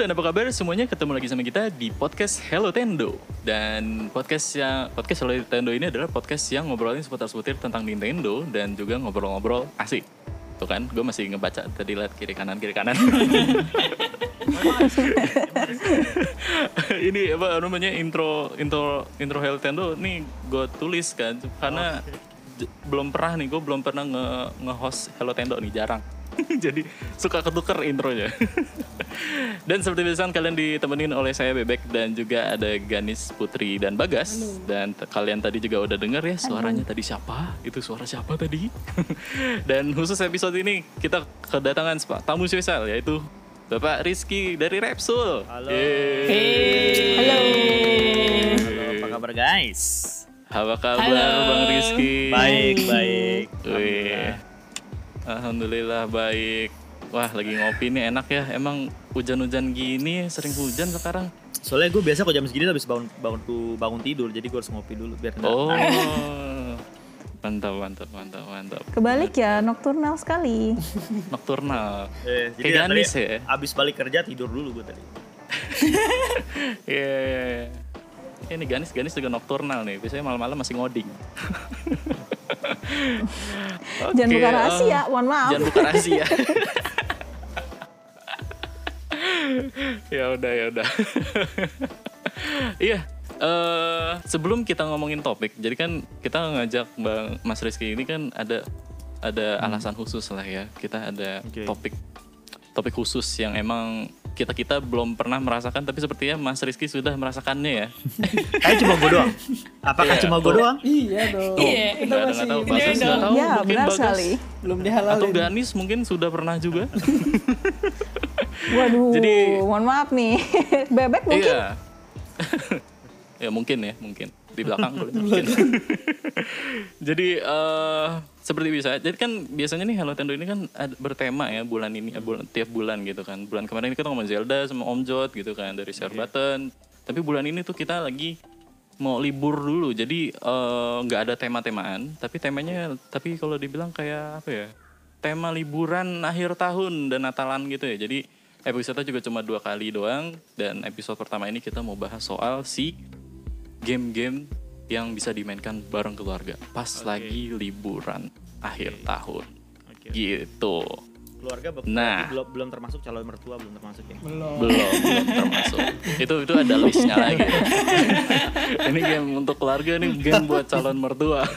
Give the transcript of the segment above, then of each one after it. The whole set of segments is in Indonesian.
Dan apa kabar? Semuanya ketemu lagi sama kita di podcast Hello Tendo. Dan podcast yang podcast Hello Tendo ini adalah podcast yang ngobrolin seputar-seputar tentang Nintendo dan juga ngobrol-ngobrol asik. Tuh kan gue masih ngebaca tadi lihat kiri kanan kiri kanan. Ini apa namanya intro intro intro Hello Tendo nih gue tulis kan karena j- belum pernah nih gue belum pernah nge nge-host Hello Tendo nih jarang jadi suka ketuker intronya dan seperti biasa kalian ditemenin oleh saya Bebek dan juga ada Ganis Putri dan Bagas dan t- kalian tadi juga udah denger ya suaranya tadi siapa itu suara siapa tadi dan khusus episode ini kita kedatangan tamu spesial yaitu Bapak Rizky dari Repsul Halo. Yeay. Halo. Halo, apa kabar guys? apa kabar Halo. Bang Rizky Baik, baik. Wih. Alhamdulillah baik. Wah lagi ngopi nih enak ya. Emang hujan-hujan gini sering hujan sekarang. Soalnya gue biasa kok jam segini habis bangun bangun tuh bangun tidur, jadi gue harus ngopi dulu biar enggak. Oh. Mantap, mantap, mantap, mantap. Kebalik ya, nokturnal sekali. Nocturnal. Eh, Kayak tadi Ganis ya. Abis balik kerja tidur dulu gue tadi. Iya, iya, iya. Ini Ganis, Ganis juga nocturnal nih. Biasanya malam-malam masih ngoding. Jangan Oke, buka eh, rahasia, mohon maaf. Jangan buka rahasia. ya udah, ya udah. Iya. eh sebelum kita ngomongin topik, jadi kan kita ngajak Bang Mas Rizky ini kan ada ada alasan khusus lah ya. Kita ada Oke. topik topik khusus yang emang kita kita belum pernah merasakan, tapi sepertinya Mas Rizky sudah merasakannya ya. Kayak cuma gue doang. Apakah Iya, cuma gue doang? Iya dong. Iya. Kita masih tahu. nggak tahu. ya, mungkin benar sekali. belum Atau dihalalin. Ganis mungkin sudah pernah juga. Waduh, Jadi- mohon maaf nih. Bebek mungkin. Iya. ya mungkin ya, mungkin di belakang boleh mungkin. jadi eh seperti bisa. Jadi kan biasanya nih Hello Tendo ini kan ada, bertema ya bulan ini, eh, bulan, tiap bulan gitu kan. Bulan kemarin kita ngomong Zelda sama Om Jot gitu kan dari Share Button. Tapi bulan ini tuh kita lagi mau libur dulu. Jadi eh, nggak ada tema-temaan, tapi temanya tapi kalau dibilang kayak apa ya? Tema liburan akhir tahun dan Natalan gitu ya. Jadi episode juga cuma dua kali doang dan episode pertama ini kita mau bahas soal si game-game yang bisa dimainkan bareng keluarga pas lagi liburan akhir tahun Oke. gitu Keluarga be- Nah. belum belum termasuk calon mertua belum termasuk ya. Belum. belum belum termasuk itu itu ada listnya lagi ini game untuk keluarga nih game buat calon mertua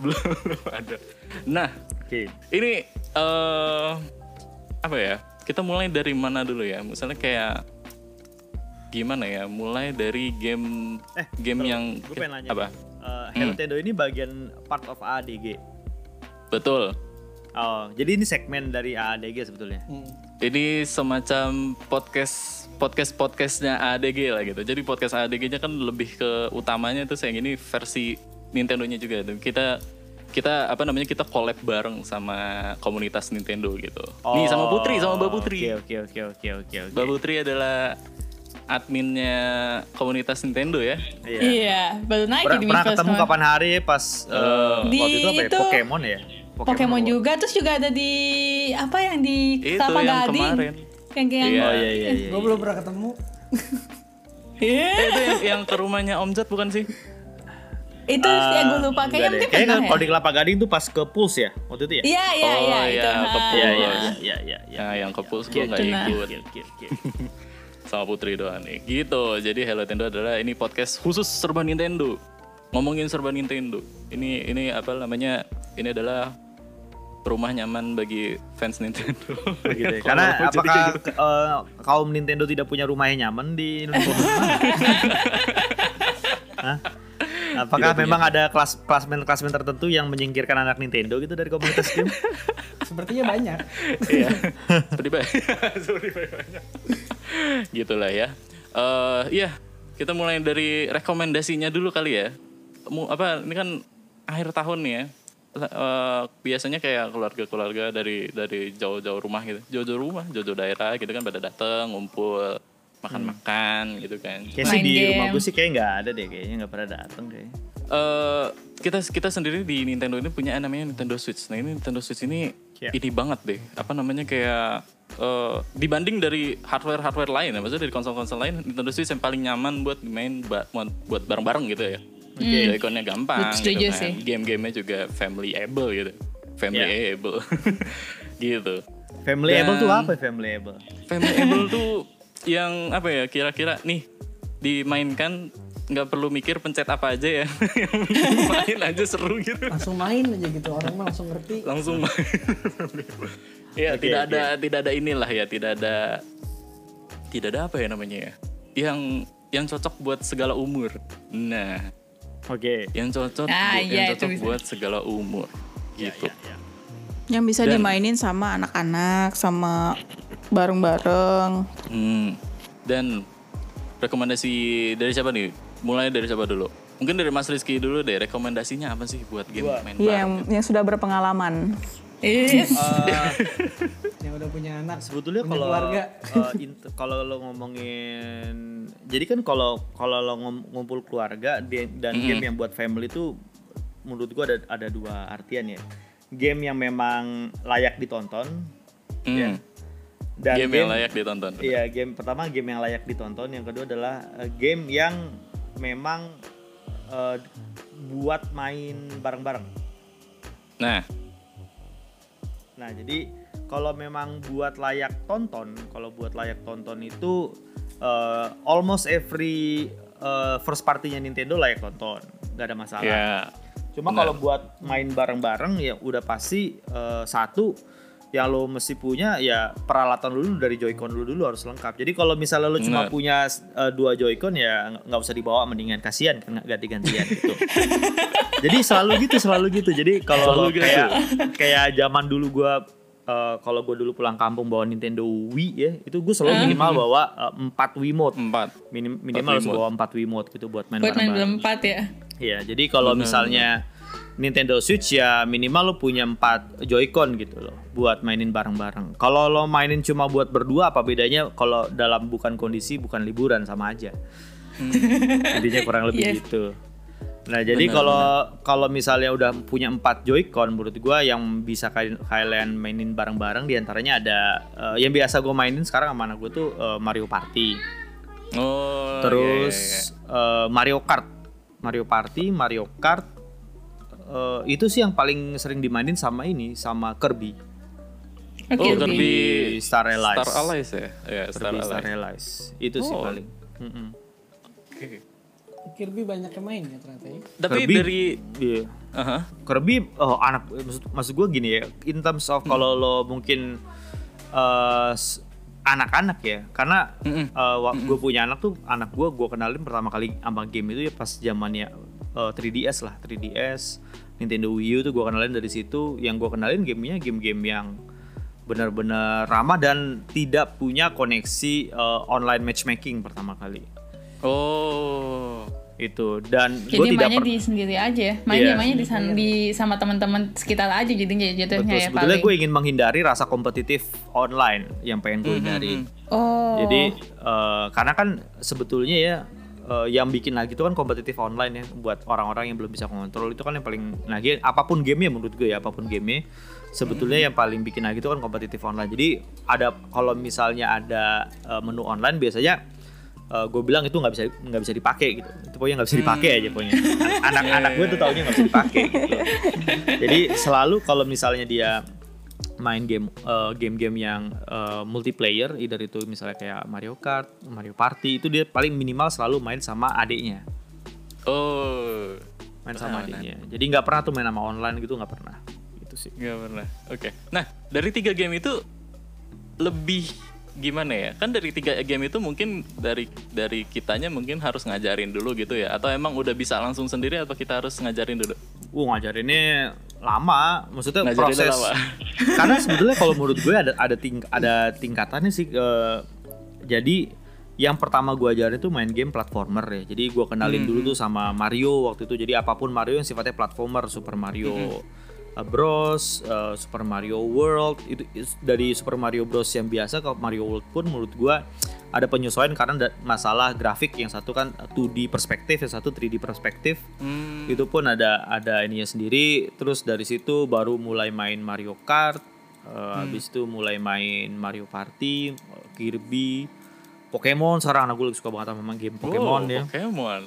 belum belum ada nah Oke. ini eh apa ya? Kita mulai dari mana dulu ya? Misalnya kayak gimana ya? Mulai dari game Eh, game yang Gue pengen nanya. apa? Eh, Hello Tendo ini bagian part of AADG. Betul. Oh, jadi ini segmen dari AADG sebetulnya. Hmm. Ini semacam podcast podcast podcastnya ADG lah gitu. Jadi podcast ADG-nya kan lebih ke utamanya itu saya ini versi Nintendo-nya juga. Dan kita kita apa namanya kita collab bareng sama komunitas Nintendo gitu. Nih sama Putri sama Mbak Putri. Oh, Oke, oke, oke, oke, oke, oke. Mbak Putri adalah adminnya komunitas Nintendo ya. Iya. Iya, baru naik Pernah, di pernah ketemu kapan hari pas eh, Di waktu itu apa ya? itu- Pokemon ya? Pokemon apa? juga, terus juga ada di apa yang di Itu Kelapa yang Gading. kemarin. Yang yang Iya. Oh iya iya iya. Gue belum pernah ketemu. Iya. Eh, itu yang, yang ke rumahnya Om Jat bukan sih? Itu yang gue lupa Enggak kayaknya mungkin Kayaknya pernah kalau ya. di Kelapa Gading tuh pas ke Pulse ya waktu itu ya? Iya, iya, Oh, iya, iya, itu. ke ha. Pulse. Iya Oh, iya iya. iya iya iya. Nah, yang ke Pulse gue nggak oke, nah. ikut. Sama Putri doang nih. Gitu. Jadi Hello Nintendo adalah ini podcast khusus serba Nintendo. Ngomongin serba Nintendo. Ini ini apa namanya? Ini adalah rumah nyaman bagi fans Nintendo. Gitu ya. Karena apakah gitu. eh, kaum Nintendo tidak punya rumah yang nyaman di Indonesia? Hah? Apakah Tidak punya. memang ada kelas klasmen-klasmen tertentu yang menyingkirkan anak Nintendo gitu dari komunitas game? Sepertinya banyak. Iya. Seperti banyak. Seperti banyak. Gitulah ya. Eh iya, kita mulai dari rekomendasinya dulu kali ya. Mu, apa ini kan akhir tahun nih ya. Eh, biasanya kayak keluarga-keluarga dari dari jauh-jauh rumah gitu. Jauh-jauh rumah, jauh-jauh daerah gitu kan pada datang ngumpul makan-makan gitu kan. Kayak sih Main di game. rumah gue sih kayak nggak ada deh kayaknya nggak pernah datang kayaknya. eh kita kita sendiri di Nintendo ini punya namanya Nintendo Switch. Nah ini Nintendo Switch ini Iya. ini banget deh. Apa namanya kayak eh, dibanding dari hardware-hardware lain ya, maksudnya dari konsol-konsol lain, Nintendo Switch yang paling nyaman buat main buat buat bareng-bareng gitu ya. Joy-Con-nya gampang Setuju gitu sih. kan. Game-gamenya juga family-able gitu. Family-able. gitu. Family Dan- able tuh apa family able? Family-able tuh yang apa ya kira-kira nih dimainkan nggak perlu mikir pencet apa aja ya. Main aja seru gitu. Langsung main aja gitu. Orang mah langsung ngerti. langsung main. Ya Oke, tidak oke. ada tidak ada inilah ya tidak ada tidak ada apa ya namanya ya yang yang cocok buat segala umur. Nah, Oke. yang cocok Ah, bu- iya, yang cocok buat segala umur gitu. Yang bisa Dan- dimainin sama anak-anak, sama bareng-bareng. Hmm. Dan rekomendasi dari siapa nih? Mulai dari siapa dulu? Mungkin dari Mas Rizky dulu deh. Rekomendasinya apa sih buat game main Iya, yang, bareng? yang sudah berpengalaman. Is. Yang udah punya anak. Sebetulnya kalau keluarga. int- kalau lo ngomongin jadi kan kalau kalau lo ngumpul keluarga dan game yang buat family itu menurut gua ada ada dua artian ya. Game yang memang layak ditonton Hmm. ya. Dan game, yang layak ditonton. Iya, game pertama game yang layak ditonton, yang kedua adalah eh, game yang memang eh, buat main bareng-bareng. Nah, Nah, jadi kalau memang buat layak tonton, kalau buat layak tonton itu eh, almost every eh, first party-nya Nintendo layak tonton, nggak ada masalah. ya Cuma kalau buat main bareng-bareng ya udah pasti eh, satu yang lo mesti punya ya peralatan dulu dari Joy-Con dulu dulu harus lengkap. Jadi kalau misalnya lo cuma Benar. punya eh, dua Joy-Con ya nggak- usah dibawa mendingan kasihan ganti-gantian gitu. Jadi selalu gitu, selalu gitu. Jadi kalau gitu. kayak kayak zaman dulu gua eh, kalau gue dulu pulang kampung bawa Nintendo Wii ya, itu gue selalu minimal bawa eh, empat Wiimote. empat. Minim- minimal harus bawa empat Wiimote gitu buat main Buat main berempat ya. Iya, jadi kalau misalnya Nintendo Switch ya minimal lo punya 4 Joy-Con gitu loh buat mainin bareng-bareng. Kalau lo mainin cuma buat berdua apa bedanya kalau dalam bukan kondisi bukan liburan sama aja. Intinya kurang lebih Yes. gitu. Nah, jadi kalau kalau misalnya udah punya 4 Joy-Con menurut gua yang bisa kalian mainin bareng-bareng di antaranya ada eh, yang biasa gue mainin sekarang sama anak gue tuh eh, Mario Party. Oh, Terus iya, iya, iya. eh, Mario Kart, Mario Party, Mario Kart eh, itu sih yang paling sering dimainin sama ini sama Kirby. Oke, oh, oke. Kirby Star Allies. Star Allies ya? Ya, Star Kirby Star Allies. Allies. Itu sih Oh. paling. Mm-mm. Oke. Kirby banyak yang main ya ternyata ya. Tapi Kirby, dari iya. Aha. Kirby oh anak maksud, maksud gue gini ya in terms of kalau lo mungkin eh, s- anak-anak ya karena Mm-mm. gue punya anak tuh anak gue gue kenalin pertama kali sama game itu ya pas zamannya eh, 3DS lah 3DS Nintendo Wii U tuh gue kenalin dari situ yang gue kenalin gamenya game-game yang benar-benar ramah dan tidak punya koneksi eh, online matchmaking pertama kali Oh. itu dan gue Jadi tidak mainnya di sendiri aja ya. Mainnya Iya. mainnya di, san- di sama teman-teman sekitar aja jadinya jatuhnya Betul, ya sebetulnya paling. gue ingin menghindari rasa kompetitif online yang pengen gue hindari. Oh. Jadi eh, karena kan sebetulnya ya eh, yang bikin lagi itu kan kompetitif online ya buat orang-orang yang belum bisa kontrol itu kan yang paling lagi apa pun gamenya menurut gue ya apa pun gamenya sebetulnya yang paling bikin lagi itu kan kompetitif online. Jadi ada kalau misalnya ada eh, menu online biasanya eh, gue bilang itu nggak bisa nggak bisa dipakai gitu. Itu pokoknya nggak bisa dipakai aja pokoknya. Anak-anak gue tuh taunya nggak bisa dipakai gitu. Jadi selalu kalau misalnya dia main game eh, game-game yang eh, multiplayer, either itu misalnya kayak Mario Kart, Mario Party itu dia paling minimal selalu main sama adiknya, Oh. main sama Ah, adiknya. Jadi nggak pernah tuh main sama online gitu nggak pernah. Gitu sih. Gak pernah. Oke. Nah, dari tiga game itu lebih gimana ya? Kan dari tiga game itu mungkin dari dari kitanya mungkin harus ngajarin dulu gitu ya? Atau emang udah bisa langsung sendiri atau kita harus ngajarin dulu? Wah ngajarinnya lama, maksudnya Ngajarinnya proses. lama. Karena sebetulnya kalau menurut gue ada ada ting ada tingkatannya sih. eh, jadi yang pertama gue ajarin itu main game platformer ya. Jadi gue kenalin dulu tuh sama Mario waktu itu. Jadi apa pun Mario yang sifatnya platformer, Super Mario uh, Bros, uh, Super Mario World itu dari Super Mario Bros yang biasa ke Mario World pun menurut gue ada penyesuaian karena masalah grafik yang satu kan 2D perspektif, yang satu 3D perspektif Hmm. itu pun ada ada ininya sendiri terus dari situ baru mulai main Mario Kart Eh, Habis itu mulai main Mario Party, Kirby, Pokemon. Sekarang anak gue lagi suka banget sama game Pokemon Oh, ya. Pokemon.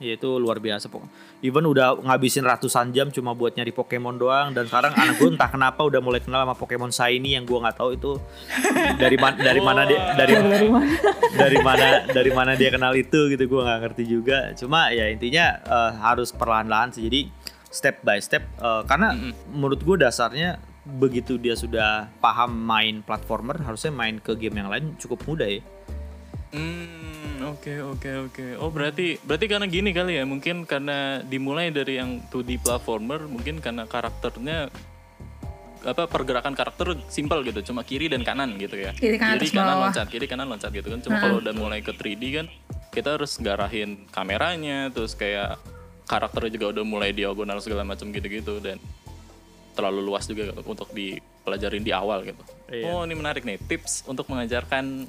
Ya itu luar biasa pok. Even udah ngabisin ratusan jam cuma buat nyari Pokemon doang dan sekarang anak gue entah kenapa udah mulai kenal sama Pokemon Shiny yang gue nggak tahu itu dari mana dari mana dia dari dari mana dari mana dia kenal itu gitu gue nggak ngerti juga. Cuma ya intinya eh, harus perlahan-lahan sih. Jadi step by step eh, karena menurut gue dasarnya begitu dia sudah paham main platformer harusnya main ke game yang lain cukup mudah ya. Hmm, oke oke oke. Oh berarti berarti karena gini kali ya, mungkin karena dimulai dari yang 2D platformer, mungkin karena karakternya apa pergerakan karakter simpel gitu, cuma kiri dan kanan gitu ya. Kiri kanan, kiri kanan bawah. loncat, kiri kanan loncat gitu kan. Cuma kalau udah mulai ke 3D kan, kita harus garahin kameranya, terus kayak karakternya juga udah mulai diagonal segala macam gitu-gitu dan terlalu luas juga untuk dipelajarin di awal gitu. Iya. Oh ini menarik nih tips untuk mengajarkan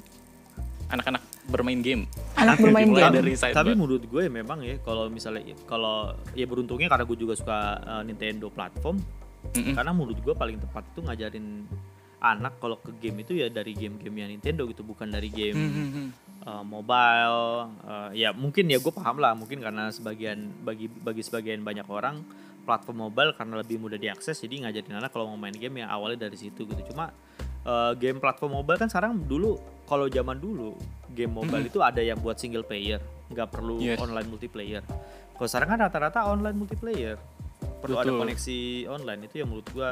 anak-anak bermain game. Anak bermain game. dari sidebar. Tapi menurut gue memang ya kalau misalnya kalau ya beruntungnya karena gue juga suka uh, Nintendo platform Mm-mm. karena menurut gue paling tepat itu ngajarin anak kalau ke game itu ya dari game-game yang Nintendo gitu bukan dari game Mhm. uh, mobile uh, ya mungkin ya gue paham lah mungkin karena sebagian bagi bagi sebagian banyak orang platform mobile karena lebih mudah diakses jadi ngajarin anak kalau mau main game ya awalnya dari situ gitu cuma uh, game platform mobile kan sekarang dulu kalau zaman dulu game mobile itu ada yang buat single player nggak perlu Yes. online multiplayer kalau sekarang kan rata-rata online multiplayer perlu ada Betul. koneksi online itu yang menurut gua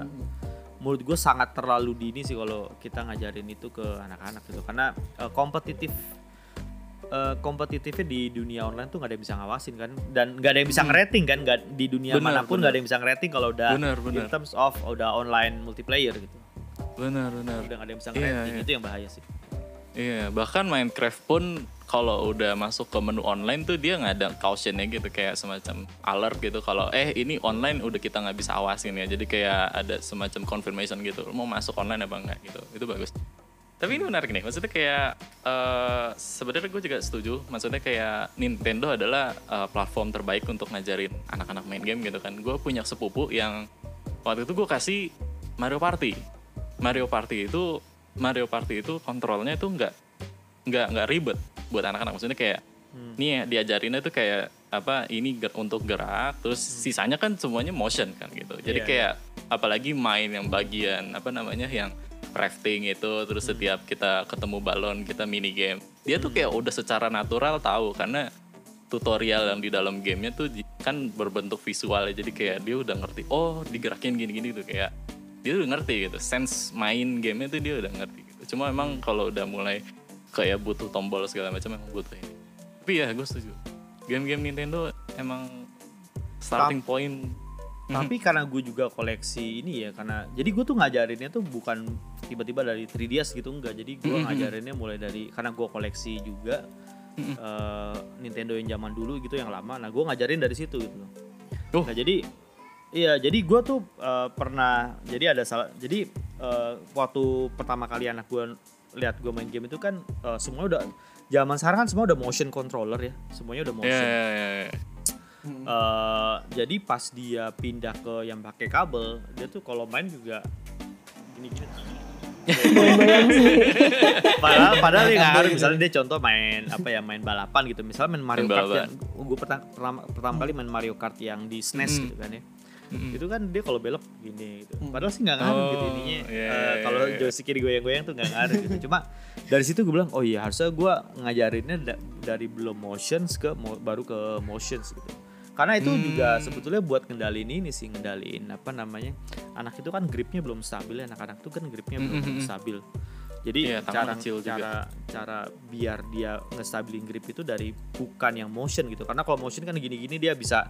menurut gue sangat terlalu dini sih kalau kita ngajarin itu ke anak-anak gitu karena eh, kompetitif eh, kompetitifnya di dunia online tuh nggak ada yang bisa ngawasin kan dan nggak ada yang bisa ngerating kan nggak di dunia Benar, mana pun nggak ada yang bisa ngerating kalau udah Benar, benar. in terms of udah online multiplayer gitu Benar benar. udah nggak ada yang bisa Iya, ngerating iya. itu yang bahaya sih Iya, bahkan Minecraft pun kalau udah masuk ke menu online tuh dia nggak ada cautionnya gitu kayak semacam alert gitu kalau eh ini online udah kita nggak bisa awasin ya. Jadi kayak ada semacam confirmation gitu mau masuk online apa enggak gitu. Itu bagus. Tapi ini menarik nih maksudnya kayak eh, sebenarnya gue juga setuju. Maksudnya kayak Nintendo adalah eh, platform terbaik untuk ngajarin anak-anak main game gitu kan. Gue punya sepupu yang waktu itu gue kasih Mario Party. Mario Party itu Mario Party itu kontrolnya itu nggak nggak nggak ribet buat anak-anak. Maksudnya kayak nih ya diajarinnya tuh kayak apa ini ger- untuk gerak terus sisanya kan semuanya motion kan gitu. Jadi Iya, kayak apalagi main yang bagian apa namanya yang rafting itu terus setiap kita ketemu balon kita mini game dia tuh kayak udah secara natural tahu. Karena tutorial yang di dalam gamenya tuh kan berbentuk visual ya jadi kayak dia udah ngerti oh digerakin gini-gini tuh kayak dia udah ngerti gitu. Sense main gamenya tuh dia udah ngerti gitu. Cuma emang kalau udah mulai kayak butuh tombol segala macam emang butuh ini tapi ya gue setuju. Game-game Nintendo emang starting point. Tapi karena gue juga koleksi ini ya karena jadi gue tuh ngajarinnya tuh bukan tiba-tiba dari 3DS gitu enggak. Jadi gue ngajarinnya mulai dari karena gue koleksi juga eh, Nintendo yang zaman dulu gitu yang lama. Nah gue ngajarin dari situ gitu. Loh Oh. nah jadi iya jadi gue tuh eh, pernah jadi ada salah jadi eh, waktu pertama kali anak gue lihat gue main game itu kan eh, semua udah zaman sekarang kan semua udah motion controller ya semuanya udah ya motion. ya, ya, ya. Eh, jadi pas dia pindah ke yang pakai kabel, dia tuh kalau main juga gini-gini. padahal padahal dia nggak ngaruh misalnya dia contoh main apa ya main balapan gitu. Misalnya main Mario Main Kart yang gue pertama, pertama pertama kali main Mario Kart yang di SNES gitu kan ya itu kan dia kalau belok gini gitu padahal sih nggak ngaruh gitu Oh, ininya iya, Eh, iya, kalau iya. joystick kiri goyang-goyang tuh nggak ngaruh gitu cuma dari situ gue bilang oh iya harusnya gue ngajarinnya da- dari belum motions ke mo- baru ke motions gitu karena itu juga Hmm. sebetulnya buat ngendaliin ini sih ngendaliin apa namanya anak itu kan gripnya belum stabil ya anak-anak tuh kan gripnya belum Mm-mm. stabil jadi Iya, tangan cara kecil juga. cara cara biar dia ngestabilin grip itu dari bukan yang motion gitu karena kalau motion kan gini-gini dia bisa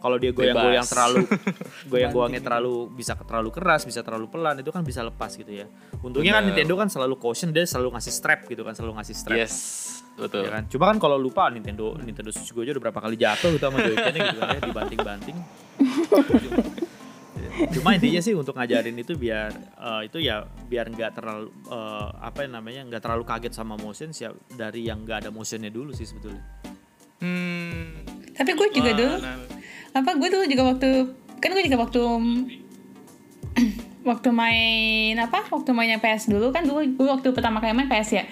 kalau dia goyang-goyang terlalu goyang-goyangnya terlalu bisa terlalu keras bisa terlalu pelan itu kan bisa lepas gitu ya. Untungnya kan Bener. Nintendo kan selalu caution dia selalu ngasih strap gitu kan selalu ngasih strap. Yes betul. Ya kan? Cuma kan kalau lupa Nintendo Nintendo Switch gue aja udah berapa kali jatuh gitu sama joyconnya gitu kan ya dibanting-banting. Cuma intinya sih untuk ngajarin itu biar eh, itu ya biar nggak terlalu eh, apa yang namanya nggak terlalu kaget sama motion sih dari yang nggak ada motionnya dulu sih sebetulnya. Hmm. Tapi gue juga dulu nah, apa gue tuh juga waktu kan gue juga waktu waktu main apa? Waktu mainnya PS dulu kan dulu gue waktu pertama kali main PS ya.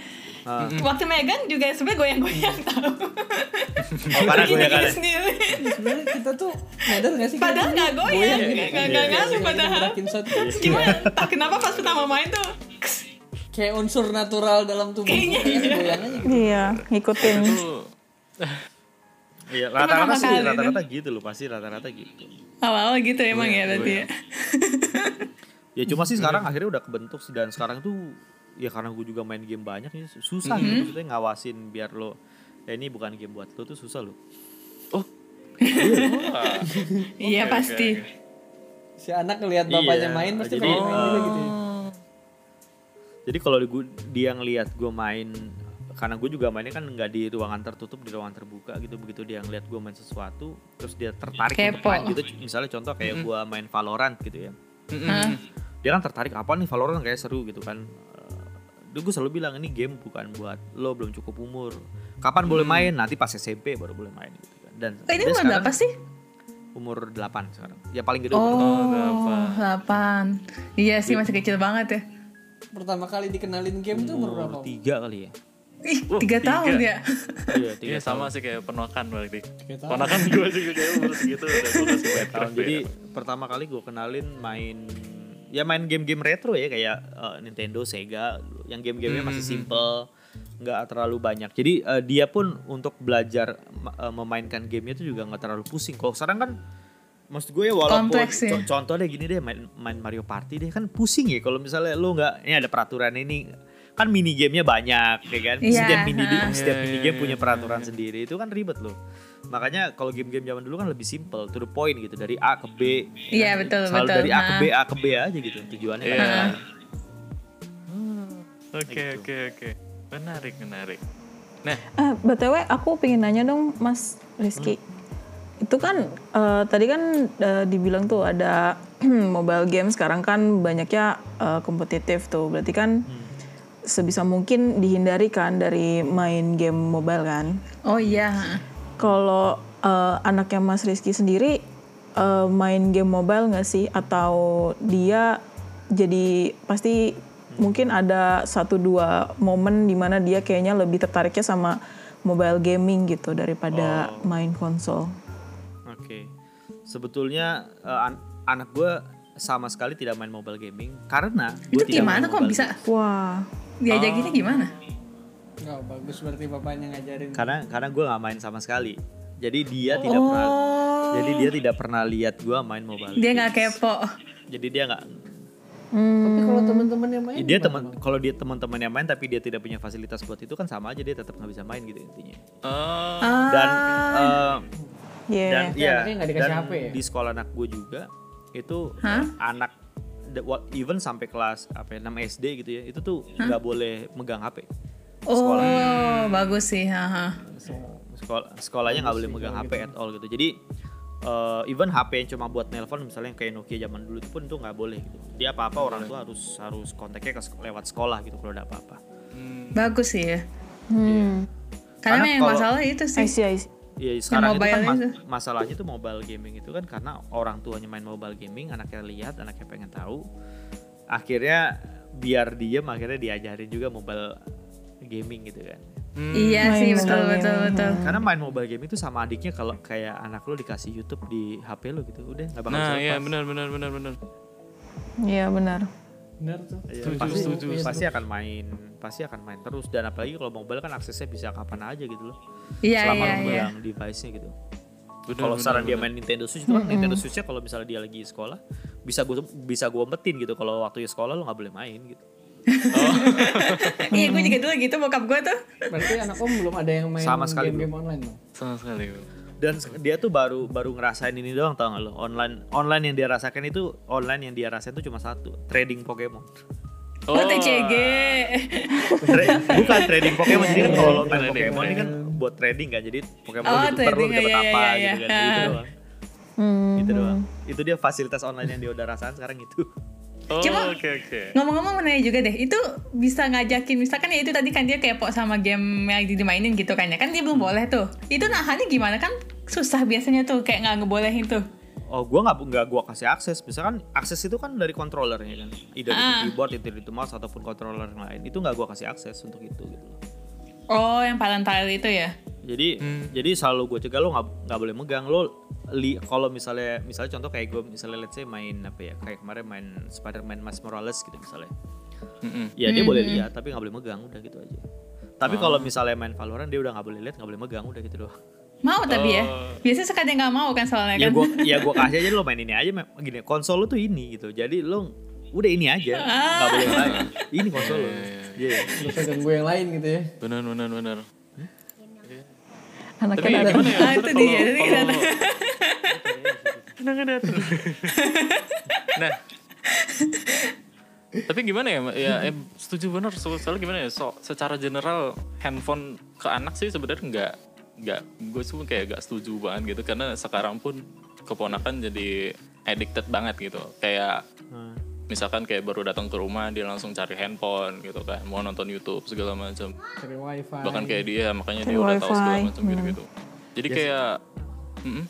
Ah. Waktu megang juga sebenarnya goyang-goyang tau. Oh, karena gue ya Gini-gini kan. sendiri. Sebenarnya kita tuh nyadar gak sih? Padahal nggak goyang, gitu. nggak- nggak- nggak Iya, ngaruh iya, padahal. Gimana? Entah kenapa pas pertama main tuh Kayak unsur natural dalam tubuh. Kayaknya Kayak iya. goyang aja. gitu. Iya, ngikutin. Iya, rata-rata sih rata-rata gitu loh, pasti rata-rata gitu. awal-awal gitu emang ya berarti ya. Ya cuma sih sekarang akhirnya udah kebentuk sih dan sekarang tuh ya karena gue juga main game banyak ya susah gitu maksudnya ngawasin biar lo ya ini bukan game buat lo tuh susah lo. Iya pasti. Si anak ngelihat bapaknya Iya, main pasti jadi, pengen main juga gitu ya. Jadi kalau dia ngelihat gue main karena gue juga mainnya kan nggak di ruangan tertutup di ruangan terbuka gitu. Begitu dia ngeliat gue main sesuatu terus dia tertarik untuk Kepo. main gitu misalnya contoh kayak gue main Valorant gitu ya. Hah? dia kan tertarik apa nih Valorant? Kayak seru gitu kan. Dulu gue selalu bilang ini game bukan buat lo belum cukup umur. Kapan boleh main? Nanti pas SMP baru boleh main gitu kan. Dan Oh, ini umur berapa sih? umur 8 sekarang. Ya paling gede umur Oh, delapan. Iya sih masih kecil banget ya. Pertama kali dikenalin game tuh umur berapa? umur tiga kali ya Ih, Oh, tiga tiga. tahun ya. iya tiga Iya sama sih kayak ponakan berarti. tahun. Ponakan gue juga kayak umur segitu udah gue kasih main tahun. Jadi pertama kali gue kenalin main ya main game-game retro ya kayak eh, Nintendo, Sega, yang game-gamenya masih simple, nggak terlalu banyak. Jadi eh, dia pun untuk belajar eh, memainkan gamenya itu juga nggak terlalu pusing. Kalau sekarang kan maksud gue ya walaupun Kompleks ya. co- contoh deh gini deh main, main Mario Party deh kan pusing ya kalau misalnya lu nggak ini ada peraturan ini kan mini gamenya banyak ya kan Iya, setiap mini ha. setiap Iya, mini iya, game iya, punya peraturan sendiri itu kan ribet loh makanya kalau game-game zaman dulu kan lebih simple to the point gitu dari A ke B Iya betul selalu betul. dari A ke Nah. B A ke B aja gitu tujuannya Iya. kan main. Oke oke oke. Menarik menarik. Nah, Eh, BTW aku pengen nanya dong Mas Rizky. Itu kan eh, tadi kan eh, dibilang tuh ada mobile game sekarang kan banyaknya eh, kompetitif tuh. Berarti kan sebisa mungkin dihindari kan dari main game mobile kan. Oh iya. Kalau eh, anaknya Mas Rizky sendiri eh, main game mobile nggak sih? Atau dia jadi pasti mungkin ada satu dua momen di mana dia kayaknya lebih tertariknya sama mobile gaming gitu daripada main konsol. Oke. Sebetulnya eh, an- anak gue sama sekali tidak main mobile gaming karena gue Itu tidak gimana main kok bisa Wah, diajakinnya gimana? Nggak bagus berarti bapaknya ngajarin. karena karena gue nggak main sama sekali jadi dia tidak pernah jadi dia tidak pernah lihat gue main mobile Dia nggak kepo. jadi dia nggak Tapi kalau teman-teman yang main dia teman kalau dia teman-teman yang main tapi dia tidak punya fasilitas buat itu kan sama aja dia tetap nggak bisa main gitu intinya oh, dan eh, yeah. dan Tapi ya dikasih dan HP ya? di sekolah anak gue juga itu eh, anak even sampai kelas apa ya, 6 SD gitu ya itu tuh nggak boleh megang HP Oh, bagus sih. haha. sekolah sekolahnya nggak boleh megang HP at all gitu jadi eh, even HP yang cuma buat nelpon misalnya kayak Nokia zaman dulu itu pun itu nggak boleh gitu dia apa apa orang tua harus harus kontaknya ke lewat sekolah gitu kalau ada apa apa Bagus sih ya. Hmm. Karena, Karena yang kalau- masalah itu I sih. see, I see. Ya sekarang itu kan mobile mas- itu. masalahnya tuh mobile gaming itu kan karena orang tuanya main mobile gaming, anaknya lihat, anaknya pengen tahu. Akhirnya biar diem akhirnya diajarin juga mobile gaming gitu kan. Iya Main sih betul betul gaming. betul. Karena main mobile game itu sama adiknya kalau kayak anak lo dikasih YouTube di HP lo gitu, udah nggak bakal nah iya benar benar benar benar. Iya benar. Bener tuh. Iya, Setuju, pasti, setuju, pasti akan main, pasti akan main terus dan apalagi kalau mobile kan aksesnya bisa kapan aja gitu loh. Iya selama iya iya. device-nya gitu. Benar, Kalau benar, sekarang dia benar. main Nintendo Switch itu kan Nintendo Switch-nya kalau misalnya dia lagi sekolah bisa gua bisa gua umpetin gitu. Kalau waktu dia sekolah lo nggak boleh main gitu. Iya gue juga dulu gitu bokap gue tuh. Berarti anak om belum ada yang main game-game online sama sekali. Dan dia tuh baru baru ngerasain ini doang tau gak lo? Online online yang dia rasakan itu online yang dia rasain itu cuma satu, trading Pokemon. Oh, TCG. Tra- bukan trading Pokemon jadi kan kalau lo main Pokemon ini kan buat trading kan. Jadi Pokemon Oh, lo trading, dapat iya, apa iya, gitu iya. kan. Itu doang. Hmm. Itu doang. Itu dia fasilitas online yang dia udah rasain sekarang itu. Oh Cuma- oke oke. Ngomong-ngomong mau nanya juga deh, itu bisa ngajakin misalkan ya itu tadi kan dia kepo sama game yang dimainin gitu kan ya, kan dia belum boleh tuh. Itu nahannya gimana kan susah biasanya tuh kayak nggak ngebolehin tuh. oh gue nggak nggak gue kasih akses misalkan akses itu kan dari controllernya kan either Ah. keyboard itu itu mouse ataupun controller yang lain itu nggak gue kasih akses untuk itu gitu. Oh, yang parental itu ya? Jadi jadi selalu gue cegah lo nggak nggak boleh megang lo li kalau misalnya misalnya contoh kayak gue misalnya let's say main apa ya kayak kemarin main Spider-Man Miles Morales gitu misalnya Mm-mm. ya dia boleh lihat tapi nggak boleh megang udah gitu aja tapi kalau misalnya main Valorant dia udah nggak boleh lihat nggak boleh megang udah gitu doang Mau tapi ya? Oh. Biasanya suka dia nggak mau kan soalnya ya kan? gue ya gue kasih aja lo main ini aja gini konsol lo tuh ini gitu jadi lo udah ini aja nggak boleh yang lain ini konsol lo Iya. Gak usah ganggu yang lain gitu ya. Benar benar benar. Anaknya Tapi datang. gimana ya? Ah, itu dia. Jadi kita Nah. Tapi gimana ya? Ya eh, setuju benar. So- Soalnya gimana ya? So, secara general handphone ke anak sih sebenarnya nggak nggak gue sih kayak gak setuju banget gitu karena sekarang pun keponakan jadi addicted banget gitu kayak Hmm. Misalkan kayak baru datang ke rumah dia langsung cari handphone gitu kan mau nonton YouTube segala macam Cari wifi. bahkan kayak dia makanya Cari dia udah tahu segala macam gitu gitu jadi kayak mm-mm.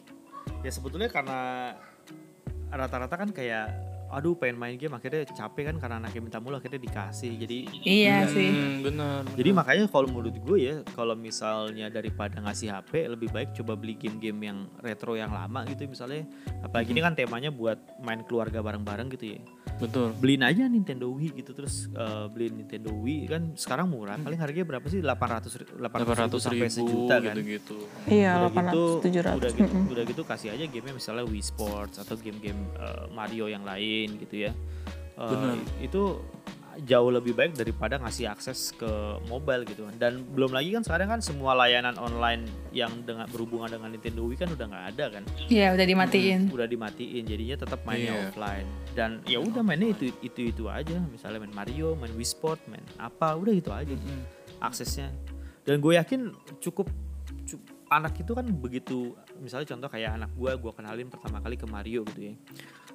ya sebetulnya karena rata-rata kan kayak aduh pengen main game akhirnya capek kan karena anaknya minta mulu akhirnya dikasih. Jadi Iya sih. Hmm, benar. Jadi makanya kalau menurut gue ya kalau misalnya daripada ngasih HP lebih baik coba beli game-game yang retro yang lama gitu misalnya. Apalagi ini kan temanya buat main keluarga bareng-bareng gitu ya. Betul. Beliin aja Nintendo Wii gitu terus eh, beliin Nintendo Wii. Kan sekarang murah paling harganya berapa sih? 800 ri- 800 ribu 800 sampai ribu sejuta kan? gitu-gitu. Iya, udah gitu 800, 700. udah gitu, udah gitu kasih aja gamenya misalnya Wii Sports atau game-game eh, Mario yang lain gitu ya. Bener. itu jauh lebih baik daripada ngasih akses ke mobile gitu kan. Dan belum lagi kan sekarang kan semua layanan online yang dengan berhubungan dengan Nintendo Wii kan udah nggak ada kan. Iya, udah dimatiin. udah dimatiin jadinya tetap mainnya Iya. offline. Dan ya udah mainnya itu itu itu aja. Misalnya main Mario main Wii Sport main apa udah gitu aja aksesnya. Dan gue yakin cukup cu- anak itu kan begitu misalnya contoh kayak anak gue gue kenalin pertama kali ke Mario gitu ya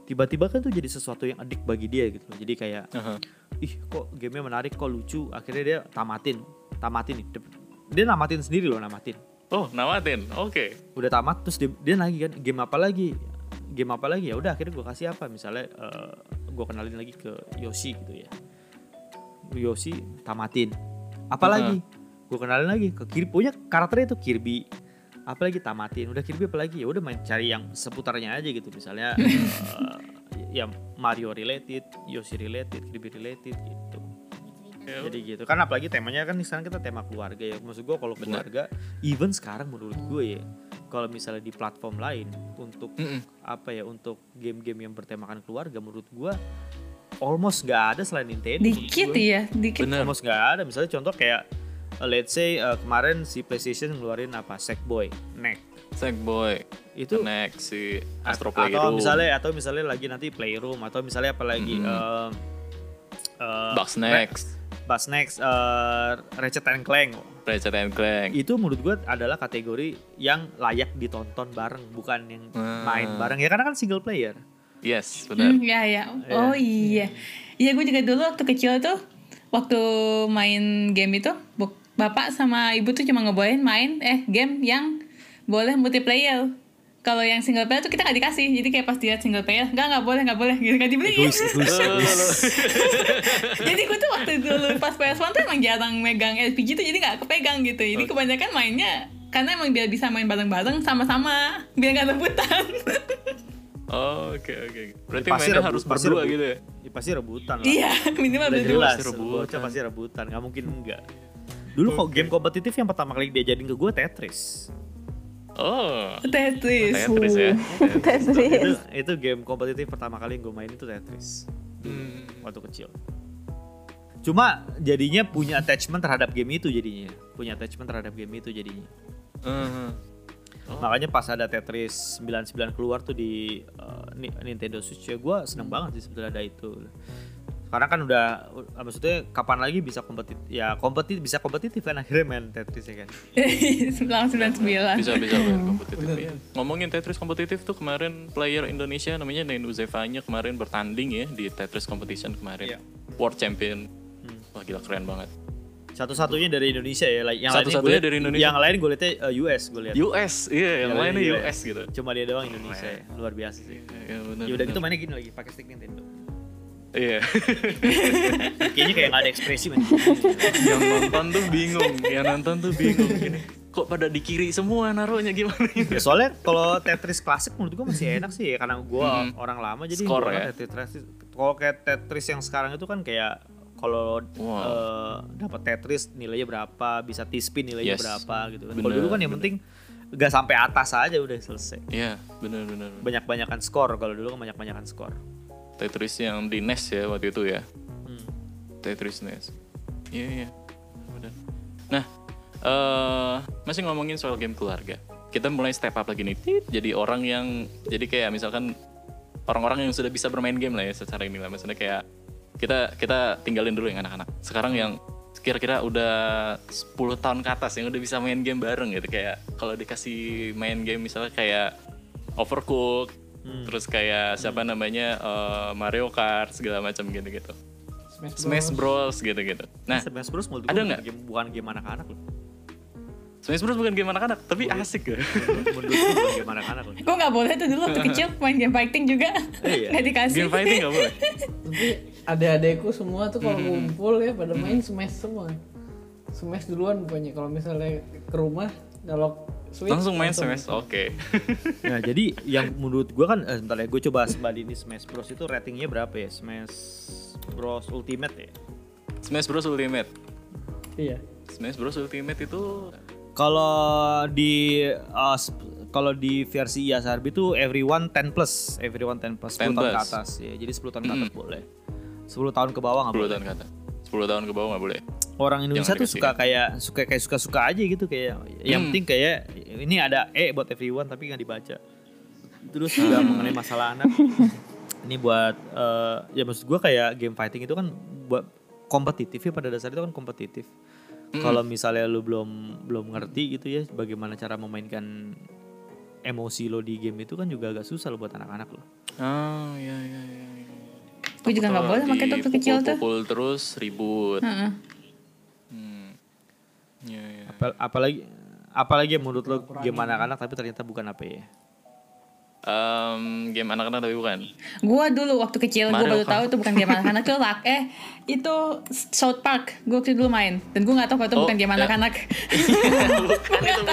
tiba-tiba kan tuh jadi sesuatu yang adik bagi dia gitu loh. jadi kayak Aha. ih kok gamenya menarik kok lucu. Akhirnya dia tamatin tamatin nih. Dia namatin sendiri loh namatin. Oh namatin? Oke. Udah tamat terus dia, dia lagi kan game apa lagi? Game apa lagi? Ya udah akhirnya gue kasih apa? Misalnya gue kenalin lagi ke Yoshi gitu ya. Yoshi tamatin. Apalagi gue kenalin lagi ke Kirby. Punya karakternya itu Kirby apalagi tamatin udah Kirby apalagi ya udah main cari yang seputarnya aja gitu. Misalnya eh, ya Mario related Yoshi related Kirby related gitu. Jadi gitu. Kan apalagi temanya kan sekarang kita tema keluarga ya. Maksud gue kalau keluarga even sekarang menurut gue ya kalau misalnya di platform lain untuk Mm-mm. apa ya untuk game-game yang bertemakan keluarga menurut gue almost nggak ada selain Nintendo. Dikit gua. ya, dikit. bener almost nggak ada. Misalnya contoh kayak uh, let's say uh, kemarin si PlayStation ngeluarin apa? Sackboy Neck Sackboy. Itu next si Astro atau Playroom misalnya atau misalnya lagi nanti Playroom atau misalnya apa lagi Mm-mm. um, uh, Bugs Next. Bugs Next uh, Ratchet and Clank. Ratchet and Clank. Itu menurut gue adalah kategori yang layak ditonton bareng bukan yang Hmm. main bareng. Ya karena kan single player. Yes benar. Hmm, ya ya. Oh iya. Iya gue juga dulu waktu kecil tuh waktu main game itu bapak sama ibu tuh cuma ngebolehin main eh game yang boleh multiplayer. Kalau yang single player tuh kita nggak dikasih. Jadi kayak pas dia single player, nggak nggak boleh nggak boleh gitu nggak dibeliin. egois egois egois jadi gue tuh waktu dulu pas PS1 tuh emang jarang megang LPG tuh jadi nggak kepegang gitu. Jadi kebanyakan mainnya karena emang biar bisa main bareng-bareng sama-sama biar nggak rebutan. oh oke oke berarti Pasti mainnya harus berdua rebu- gitu ya ya, pasti rebutan lah Iya minimal berdua. Pasti rebutan. pasti rebutan nggak mungkin enggak dulu kok game kompetitif yang pertama kali diajarin ke gue Tetris. Oh. Tetris. Tetris ya. Itu, Tetris. itu game kompetitif pertama kali yang gue main itu Tetris. Hmm. waktu kecil. Cuma jadinya punya attachment terhadap game itu jadinya. Punya attachment terhadap game itu jadinya. Uh-huh. makanya pas ada Tetris 99 keluar tuh di uh, Ni- Nintendo Switch ya gue seneng banget sih sebetulnya ada itu sekarang kan udah uh, maksudnya kapan lagi bisa kompetitif ya kompetitif bisa kompetitif kan akhirnya main Tetris ya kan Selama 99. bisa bisa main kompetitif Iya. ngomongin Tetris kompetitif tuh kemarin player Indonesia namanya Nenu Zevanya kemarin bertanding ya di Tetris competition kemarin Iya. World Champion wah gila keren banget Satu-satunya dari Indonesia ya. like, Yang Satu-satunya dari Indonesia. Yang lain gue liatnya eh, US gue liat. US, iya yang Yang lainnya lainnya US gitu. Cuma dia doang Indonesia ya. Luar biasa sih. Ya, bener, Ya udah bener. gitu mainnya gini lagi pakai stick Nintendo. Iya. Kayaknya kayak ada ekspresi man. yang nonton tuh bingung, yang nonton tuh bingung gini. Kok pada di kiri semua naruhnya gimana gitu. Ya, soalnya kalau Tetris klasik menurut gua masih enak sih karena gua Hmm. orang lama jadi Skor ya? Tetris kalau kayak Tetris yang sekarang itu kan kayak kalau Wow. eh, dapat Tetris nilainya berapa, bisa T-spin nilainya Yes. berapa gitu kan. Kalau dulu kan yang bener. penting nggak sampai atas aja udah selesai. Iya, benar benar. Banyak-banyakan skor kalau dulu kan banyak-banyakan skor. Tetris yang di NES ya waktu itu ya. Hmm. Tetris NES. Iya iya. Benar. Nah, eh masih ngomongin soal game keluarga. Kita mulai step up lagi nih. Tit, jadi orang yang jadi kayak misalkan orang-orang yang sudah bisa bermain game lah ya secara ini lah. Maksudnya kayak kita kita tinggalin dulu yang anak-anak. Sekarang yang kira-kira udah 10 tahun ke atas yang udah bisa main game bareng gitu kayak kalau dikasih main game misalnya kayak Overcooked terus kayak siapa namanya eh, Mario Kart segala macam gitu-gitu. Smash Bros. Smash Bros gitu-gitu. Nah, Smash Bros ada nggak? bukan game, bukan game anak-anak loh. Smash Bros bukan game anak-anak, tapi asik ya. Bukan game anak-anak loh. Gue nggak boleh tuh dulu waktu kecil main game fighting juga Iya. nggak dikasih. game fighting gak boleh. Tapi adik-adikku semua tuh kalau Hmm. ngumpul ya pada main Smash semua. Smash duluan pokoknya kalau misalnya ke rumah kalau Switch Langsung main Smash, oke. Nah jadi yang menurut gua kan eh, sebentar ya gue coba sebanding ini Smash Bros. Itu ratingnya berapa ya? Smash Bros. Ultimate ya? Smash Bros. Ultimate. Iya. Smash Bros. Ultimate itu kalau di uh, kalau di versi IASRB itu everyone 10 plus. Everyone 10 plus. 10 10 tahun ke plus. atas ya. Jadi 10 tahun ke atas boleh. 10 tahun ke bawah nggak 10 boleh. tahun ke atas. 10 tahun ke bawah nggak boleh. Orang Indonesia Jangan tuh suka kayak suka kayak suka suka aja gitu kayak yang Hmm. penting kayak ini ada E buat everyone tapi nggak dibaca terus juga mengenai masalah anak ini buat eh, ya maksud gua kayak game fighting itu kan buat kompetitif ya pada dasarnya itu kan kompetitif kalau misalnya lu belum belum ngerti gitu ya bagaimana cara memainkan emosi lo di game itu kan juga agak susah lo buat anak-anak lo Oh, iya iya iya. Gue juga nggak boleh pakai tuh kecil tuh. Pukul terus ribut. Heeh. Hmm. Apal- apalagi apalagi yang menurut lo game anak-anak tapi ternyata bukan apa ya Em, game anak-anak tapi bukan. Gue dulu waktu kecil gue baru tahu tuh bukan game anak-anak tuh lak eh itu South Park gue waktu dulu main dan gue nggak tahu kalau itu Oh, bukan game ya. anak-anak. bukan itu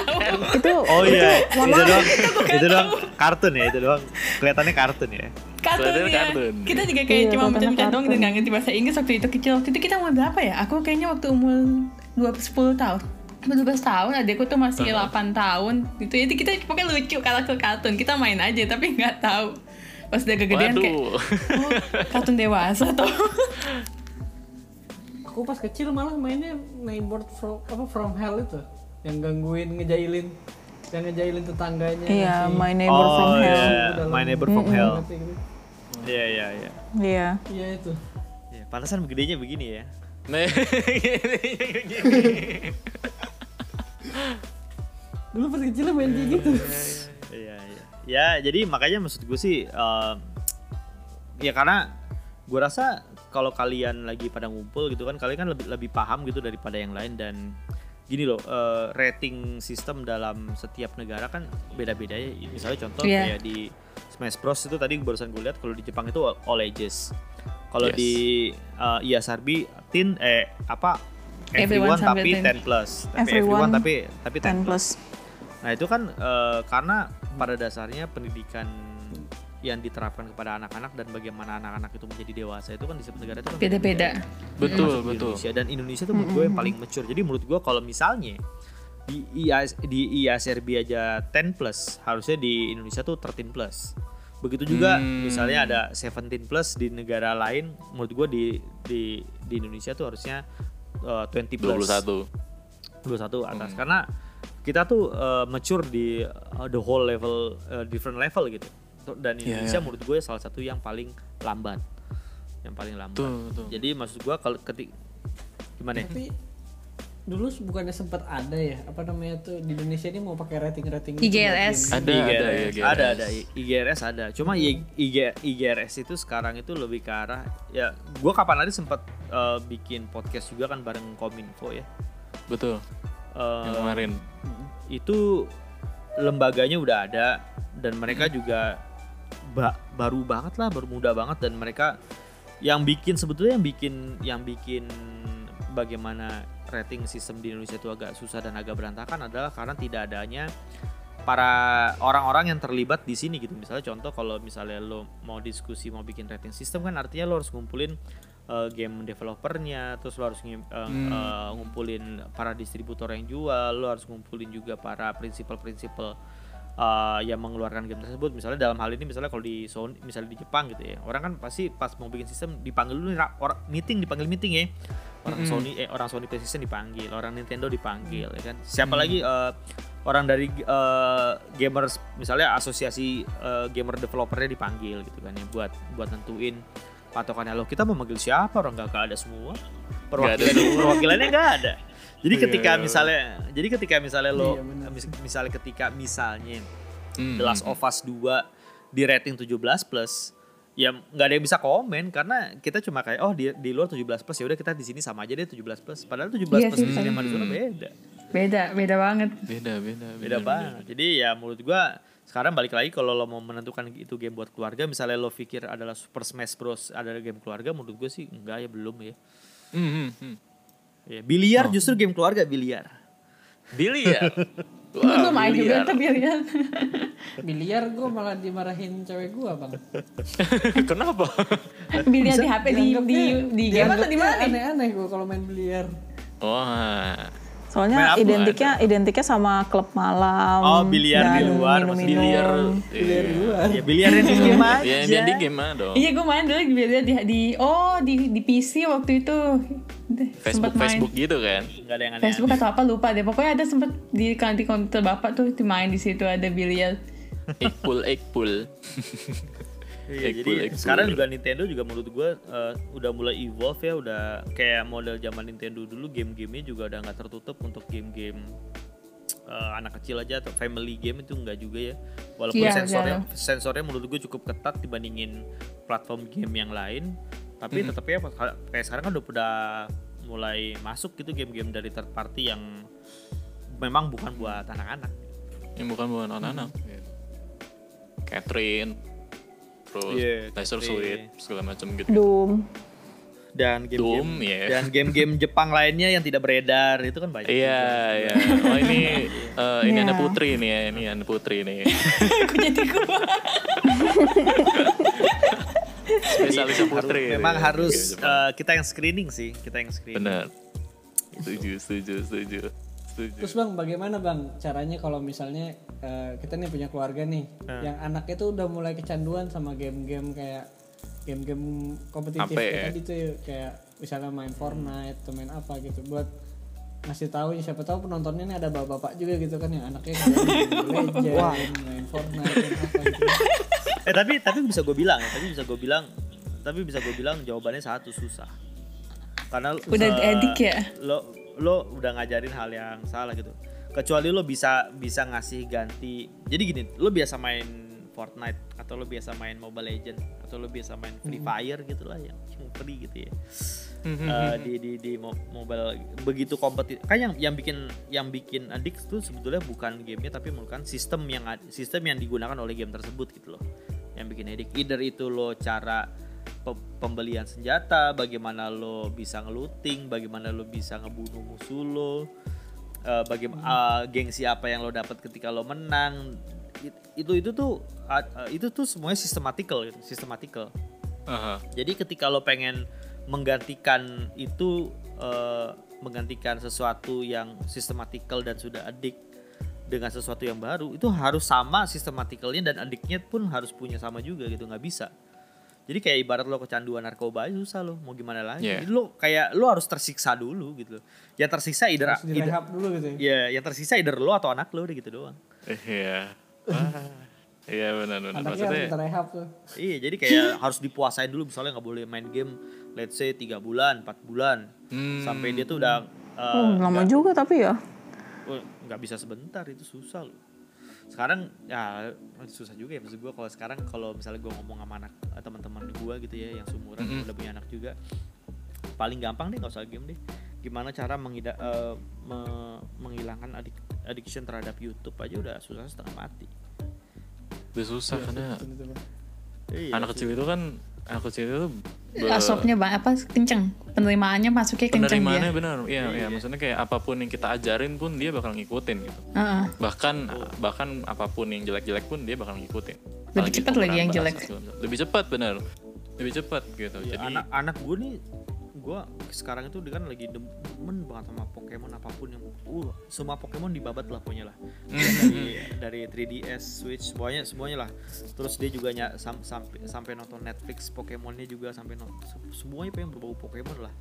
bukan. Itu Oh iya, itu doang, itu doang kartun ya, itu doang kelihatannya kartun ya. kartun ya. kartun. Kita juga kayak Iya, cuma baca-baca doang dan nggak ngerti bahasa Inggris waktu itu kecil. Waktu itu kita umur berapa ya? Aku kayaknya waktu umur 20 10 tahun. 12 tahun, adekku tuh masih 8 tahun. Gitu. Jadi kita pokoknya lucu karakter kartun. Kita main aja tapi nggak tahu. Pas udah kegedean kayak Waduh. oh, kartun dewasa tuh. Aku pas kecil malah mainnya neighbor from apa from hell itu yang gangguin ngejailin yang ngejailin tetangganya. iya ngasih- My Neighbor from oh Hell. iya, My Neighbor from Hell. Iya iya iya. Iya. Iya itu. Ya, pantasan begedenya begini ya. Nah, Dulu pas kecil main kayak gitu. Iya iya. Ya jadi makanya maksud gue sih, eh, ya karena gue rasa kalau kalian lagi pada ngumpul gitu kan, kalian kan lebih lebih paham gitu daripada yang lain dan gini loh, eh, rating sistem dalam setiap negara kan beda-beda ya. Misalnya contoh Iya. kayak di Smash Bros itu tadi barusan gue lihat kalau di Jepang itu all ages. Kalau Yes. di eh, IASRB teen eh apa Everyone everyone, tapi 10. 10 plus. Tapi Everyone everyone tapi tapi 10 10 plus. plus. Nah itu kan eh, karena pada dasarnya pendidikan yang diterapkan kepada anak-anak dan bagaimana anak-anak itu menjadi dewasa itu kan di setiap negara itu kan Beda-beda. betul Termasuk di betul. Indonesia dan Indonesia tuh menurut gue yang paling mature. Jadi menurut gue kalau misalnya di IAS, di IASRB aja 10 plus, harusnya di Indonesia tuh 13 plus. Begitu juga Hmm. misalnya ada 17 plus di negara lain, menurut gue di di di Indonesia tuh harusnya eh, 20 plus. 21. 21 atas karena kita tuh uh, mature di uh, the whole level uh, different level gitu dan Iya, Indonesia iya. menurut gue salah satu yang paling lambat yang paling lambat Betul, betul. jadi maksud gue kalau ketik gimana ya? Tapi dulu bukannya sempat ada ya apa namanya tuh di Indonesia ini mau pakai rating rating IGRS. Ada, ada, IGRS. ada ada IGRS ada cuma IG, IGRS itu sekarang itu lebih ke arah ya gue kapan hari sempat eh, bikin podcast juga kan bareng Kominfo ya. Betul. Eh, Yang kemarin. itu lembaganya udah ada dan mereka Hmm. juga ba- baru banget lah, baru muda banget dan mereka yang bikin sebetulnya yang bikin yang bikin bagaimana rating sistem di Indonesia itu agak susah dan agak berantakan adalah karena tidak adanya para orang-orang yang terlibat di sini gitu. Misalnya contoh kalau misalnya lo mau diskusi mau bikin rating sistem kan artinya lo harus ngumpulin uh, game developernya, terus lo harus uh, uh, ngumpulin para distributor yang jual, lo harus ngumpulin juga para prinsipal-prinsipal uh, yang mengeluarkan game tersebut. Misalnya dalam hal ini misalnya kalau di Sony, misalnya di Jepang gitu ya, orang kan pasti pas mau bikin sistem dipanggil dulu meeting dipanggil meeting ya. Orang Sony eh orang Sony PlayStation dipanggil, orang Nintendo dipanggil ya kan. Siapa lagi uh, orang dari uh, gamers misalnya asosiasi uh, gamer developernya dipanggil gitu kan ya buat buat nentuin patokannya. Lo kita mau manggil siapa? Orang nggak ada semua. Perwakilan perwakilannya nggak ada. Jadi Iya, ketika iya. misalnya jadi ketika misalnya lo Iya, mis- misalnya ketika misalnya Hmm. The Last of Us 2 di rating 17 plus ya nggak ada yang bisa komen karena kita cuma kayak oh di, di luar 17 plus ya udah kita di sini sama aja deh 17 plus. Padahal 17 Iya plus sih, di sini sama. di sana beda. Beda, beda banget. Beda, beda, beda banget. Jadi ya menurut gua sekarang balik lagi kalau lo mau menentukan itu game buat keluarga misalnya lo pikir adalah Super Smash Bros. adalah game keluarga menurut gue sih enggak ya belum ya. Hmm, hmm, hmm. ya biliar justru game keluarga biliar. Biliar. Gue tuh main juga biliar. tuh biliar. Biliar gue malah dimarahin cewek gue bang. Kenapa? biliar di HP di di di game atau di mana? Aneh-aneh gue kalau main biliar. Wah. Main Soalnya apa? identiknya identiknya sama klub malam. Oh, biliar di luar, minum-minum. Biliar. Biliar di Iya. luar. ya biliar yang di rumah Ya, aja dia di game mah dong. Iya gue main dulu di biliar di, di oh di di PC waktu itu Facebook, sempat main. Facebook gitu kan. nggak ada yang aneh Facebook atau apa lupa deh. Pokoknya ada sempet di kantin komputer bapak tuh main di situ ada biliar. Ekpul, ekpul. Iya, jadi ekpul. sekarang juga Nintendo juga menurut gue eh, udah mulai evolve ya, udah kayak model zaman Nintendo dulu game-gamenya juga udah nggak tertutup untuk game-game eh, anak kecil aja atau family game itu enggak juga ya. Walaupun Iya, sensornya iya. sensornya menurut gue cukup ketat dibandingin platform game yang lain, tapi tetap ya pas- kayak sekarang kan udah udah mulai masuk gitu game-game dari third party yang memang bukan buat anak-anak. Yang bukan buat anak-anak. Catherine. Terus Iya, Laser Catherine. Suite, segala macam gitu. Doom. Dan game-game Doom, ya. dan game-game Jepang lainnya yang tidak beredar itu kan banyak. Iya, iya. Oh ini eh, ini Iya. ada Putri nih ya, ini ada Putri nih. Aku jadi gua. Spesialisnya Harus- Putri. memang nih. harus Iya, Jepang. eh, kita yang screening sih, kita yang screening. Benar. Setuju, setuju, setuju. Setuju. Terus bang, bagaimana bang caranya kalau misalnya eh, kita nih punya keluarga nih, yang anaknya tuh udah mulai kecanduan sama game-game kayak game-game kompetitif kayak ya? tadi tuh kayak misalnya main Fortnite atau main apa gitu buat ngasih tahu ya siapa tahu penontonnya nih ada bapak-bapak juga gitu kan yang anaknya kayak main Legend, main Fortnite, main apa gitu. Eh tapi tapi bisa gue bilang, ya, tapi bisa gue bilang, tapi bisa gue bilang jawabannya satu susah. Karena Udah eh, edik ya? Lo lo udah ngajarin hal yang salah gitu. Kecuali lo bisa bisa ngasih ganti. Jadi gini, lo biasa main Fortnite atau lo biasa main Mobile Legend atau lo biasa main Free Fire gitu lah yang yang free gitu ya. Eh, di di di mo- mobile begitu kompetitif kan yang yang bikin yang bikin adik itu sebetulnya bukan gamenya tapi merupakan sistem yang sistem yang digunakan oleh game tersebut gitu loh yang bikin adik either itu lo cara pembelian senjata bagaimana lo bisa ngeluting bagaimana lo bisa ngebunuh musuh lo bagaimana gengsi apa yang lo dapat ketika lo menang. It- itu itu tuh uh, itu tuh semuanya systematical gitu systematical Aha. jadi ketika lo pengen menggantikan itu eh, menggantikan sesuatu yang sistematikal dan sudah adik dengan sesuatu yang baru itu harus sama sistematikalnya dan adiknya pun harus punya sama juga gitu nggak bisa jadi kayak ibarat lo kecanduan narkoba aja susah lo mau gimana lagi Yeah. Jadi lo kayak lo harus tersiksa dulu gitu loh yang tersiksa either, Harus either dulu gitu ya. ya yang tersisa either lo atau anak lo udah gitu doang Iya. Iya benar benar. Anaknya harus Maksudnya kita rehab tuh. Iya, jadi kayak harus dipuasain dulu misalnya nggak boleh main game let's say tiga bulan, 4 bulan. Hmm. Sampai dia tuh udah uh, Oh, lama juga tapi ya. oh, nggak bisa sebentar itu susah loh. Sekarang ya susah juga ya maksud gue kalau sekarang kalau misalnya gue ngomong sama anak eh, teman-teman gue gitu ya yang seumuran udah punya anak juga. paling gampang deh nggak usah game deh gimana cara mengida, eh, me- menghilangkan adik, addiction terhadap YouTube aja udah susah setengah mati Udah susah karena Gitu, Bang. Iya anak kecil itu kan itu be- Asopnya ba- apa kenceng. Penerimaannya masuknya kenceng penerimaannya dia. benar iya iya maksudnya kayak apa pun yang kita ajarin pun dia bakal ngikutin gitu Heeh. bahkan bahkan apa pun yang jelek-jelek pun dia bakal ngikutin Lebih cepat lagi yang jelek. lebih cepat benar lebih cepat gitu Iya, jadi anak anak gue nih gue sekarang itu kan lagi demen banget sama Pokemon apa pun yang uh semua Pokemon dibabat lah pokoknya lah. Dari dari 3DS Switch semuanya semuanya lah. Terus dia juga ny- sam- sampai sampai nonton Netflix Pokemonnya juga sampai nonton semuanya pengen berbau Pokemon lah.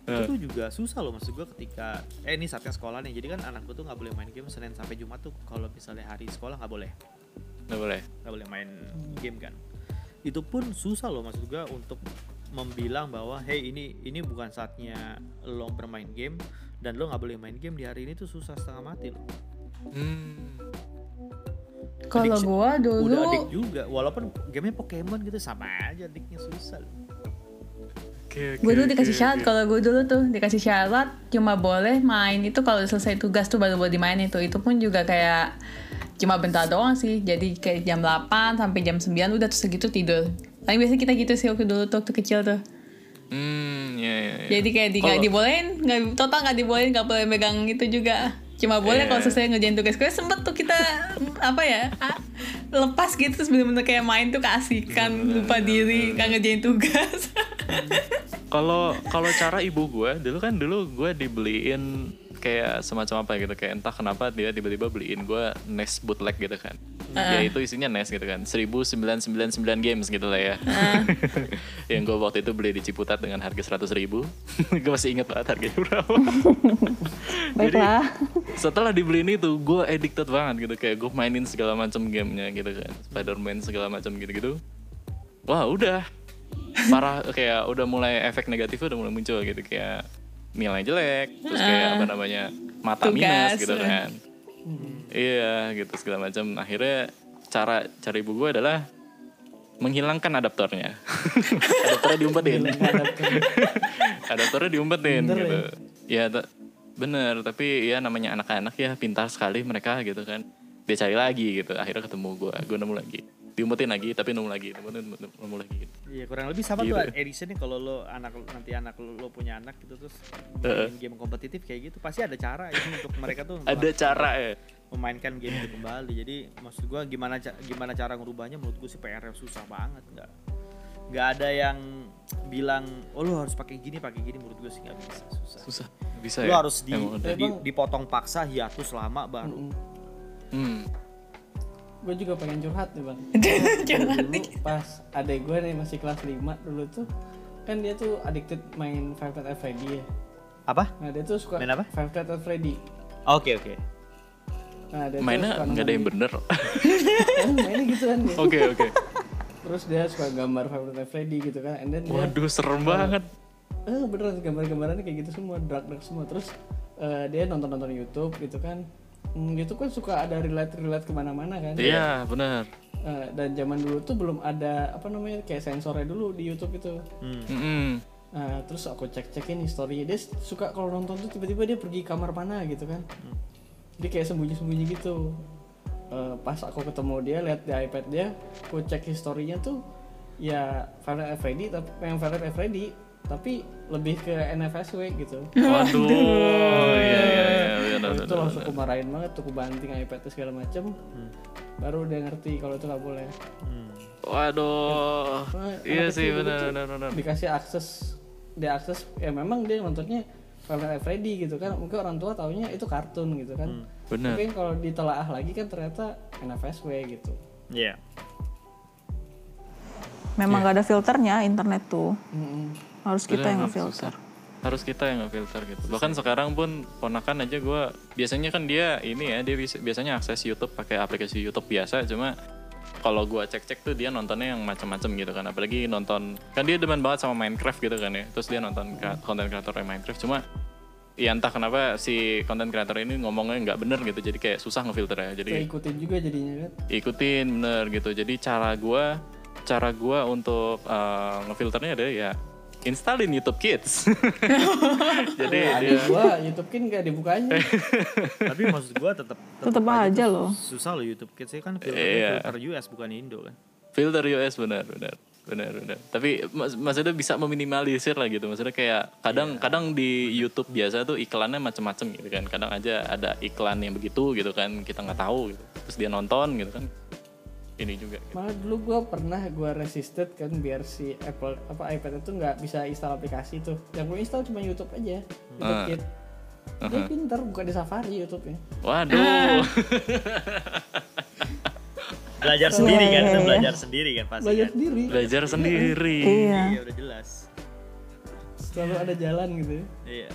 Itu Eh. tuh juga susah loh maksud gue ketika eh ini saatnya sekolah nih. Jadi kan anak gue tuh nggak boleh main game Senin sampai Jumat tuh kalau misalnya hari sekolah nggak boleh. Nggak boleh? Nggak boleh main game kan. Itu pun susah loh maksud gua untuk membilang bahwa hey ini ini bukan saatnya lo bermain game dan lo nggak boleh main game di hari ini tuh susah setengah mati loh. hmm. Kalau gua dulu udah adik juga walaupun gamenya Pokemon gitu sama aja adiknya susah loh. Oke, oke, Gue dulu oke, dikasih syarat kalau gue dulu tuh dikasih syarat cuma boleh main itu kalau selesai tugas tuh baru boleh dimain itu itu pun juga kayak cuma bentar doang sih jadi kayak jam 8 sampai jam 9 udah terus segitu tidur paling biasanya kita gitu sih waktu dulu tuh waktu kecil tuh hmm ya ya, ya. jadi kayak di, Kalau- dibolehin nggak total nggak dibolehin nggak boleh megang itu juga cuma boleh Iya. kalau selesai ngerjain tugas gue sempet tuh kita apa ya ah, lepas gitu terus bener-bener kayak main tuh keasikan lupa diri nggak ngerjain tugas Kalau kalau cara ibu gue dulu kan dulu gue dibeliin kayak semacam apa gitu kayak entah kenapa dia tiba-tiba beliin gue NES bootleg gitu kan. Ya itu isinya NES gitu kan. 1999 games gitu lah ya. yang gue waktu itu beli di Ciputat dengan harga 100 ribu. gue masih inget banget harganya berapa. Baiklah. Setelah dibeliin itu gue addicted banget gitu kayak gue mainin segala macam gamenya gitu kan. Spider-Man segala macam gitu-gitu. Wah udah parah kayak udah mulai efek negatifnya udah mulai muncul gitu kayak nilai jelek terus kayak apa namanya mata Tugas. minus gitu kan. Iya gitu segala macam. Akhirnya cara cara ibu gue adalah menghilangkan adaptornya. Adaptornya diumpetin. Adaptornya diumpetin Bener gitu. ya. Ta- bener. Tapi ya namanya anak-anak ya pintar sekali mereka gitu kan. Dia cari lagi gitu. Akhirnya ketemu gue gue nemu lagi diumpetin lagi tapi nemu lagi nemu, nemu, nemu, lagi. Gitu. Iya kurang lebih sama Gitu. tuh editionnya kalau lo anak nanti anak lo, lo punya anak gitu terus main game kompetitif kayak gitu pasti ada cara ya untuk mereka tuh ada cara ya. memainkan game itu kembali. Jadi maksud gua gimana gimana cara ngerubahnya menurut gue sih PR susah banget nggak nggak ada yang bilang oh lo harus pakai gini pakai gini. Menurut gue sih nggak bisa susah. Susah. Bisa lo ya? harus di, Emang. di- dipotong paksa hiatus lama baru. Hmm. Gue juga pengen curhat nih bang. Curhat dulu pas adek gue nih masih kelas 5 dulu tuh kan dia tuh addicted main Five Nights at Freddy ya. Apa? Nah dia tuh suka Main apa? Five Nights at Freddy. Oke oke. Nah dia tuh mainnya suka nggak ada yang bener. Eh, mainnya gitu kan oke oke. Terus dia suka gambar Five Nights at Freddy gitu kan and then dia waduh serem banget. Eh beneran gambar-gambarannya kayak gitu semua drag drag semua. Terus eh, dia nonton nonton YouTube gitu kan YouTube kan suka ada relate relate ke mana-mana kan? Iya benar. Eh, dan zaman dulu tuh belum ada apa namanya kayak sensornya dulu di YouTube itu. Mm-mm. Nah, terus aku cek-cekin historinya dia suka kalau nonton tuh tiba-tiba dia pergi kamar mana gitu kan. Dia kayak sembunyi-sembunyi gitu. Eh, pas aku ketemu dia lihat di iPad dia, aku cek historinya tuh ya Violet Freddy tapi yang Violet Freddy tapi lebih ke NFSW gitu. waduh. Iya iya iya benar itu benar langsung aku marahin banget tuh aku banting iPad segala macem. Baru dia ngerti kalau itu nggak boleh. Waduh. Nah, iya sih kecil benar gitu benar benar. Dikasih akses dia akses ya memang dia nontonnya Five Freddy gitu kan. Mungkin orang tua taunya itu kartun gitu kan. Benar. tapi kalau ditelaah lagi kan ternyata NFSW gitu. Iya. Memang gak ada filternya internet tuh. Mm-mm. Harus kita Benar, yang benar, ngefilter. susah. Harus kita yang ngefilter gitu. Bahkan sekarang pun ponakan aja gue biasanya kan dia ini ya dia bisa, biasanya akses YouTube pakai aplikasi YouTube biasa. Cuma kalau gue cek-cek tuh dia nontonnya yang macam-macam gitu kan. Apalagi nonton kan dia demen banget sama Minecraft gitu kan ya. Terus dia nonton konten kreatornya Minecraft. Cuma ya entah kenapa si konten kreator ini ngomongnya nggak bener gitu. Jadi kayak susah ngefilter ya jadi ikutin juga jadinya kan? Ikutin bener gitu. Jadi cara gua cara gua untuk uh, ngefilternya ada ya installin YouTube Kids. Jadi Ada dia gua YouTube kan nggak dibukanya. Tapi maksud gua tetap Tetep aja loh. Susah loh YouTube Kids kan Iya. filter US bukan Indo kan. filter US benar benar benar benar. Tapi maksudnya bisa meminimalisir lah gitu. Maksudnya kayak kadang kadang di YouTube biasa tuh iklannya macem-macem gitu kan. Kadang aja ada iklan yang begitu gitu kan kita nggak tahu gitu. Terus dia nonton gitu kan. Ini juga. Gitu. Malah dulu gua pernah gua resisted kan biar si Apple apa iPad itu nggak bisa install aplikasi tuh. Yang gue install cuma YouTube aja. YouTube Ah. Kit. Dia pinter buka di Safari YouTube-nya. Waduh. Belajar sendiri kan, itu belajar sendiri kan pasti. Belajar kan? sendiri. Belajar sendiri. Iya. Iya udah jelas. Selalu ada jalan gitu. ya. Iya.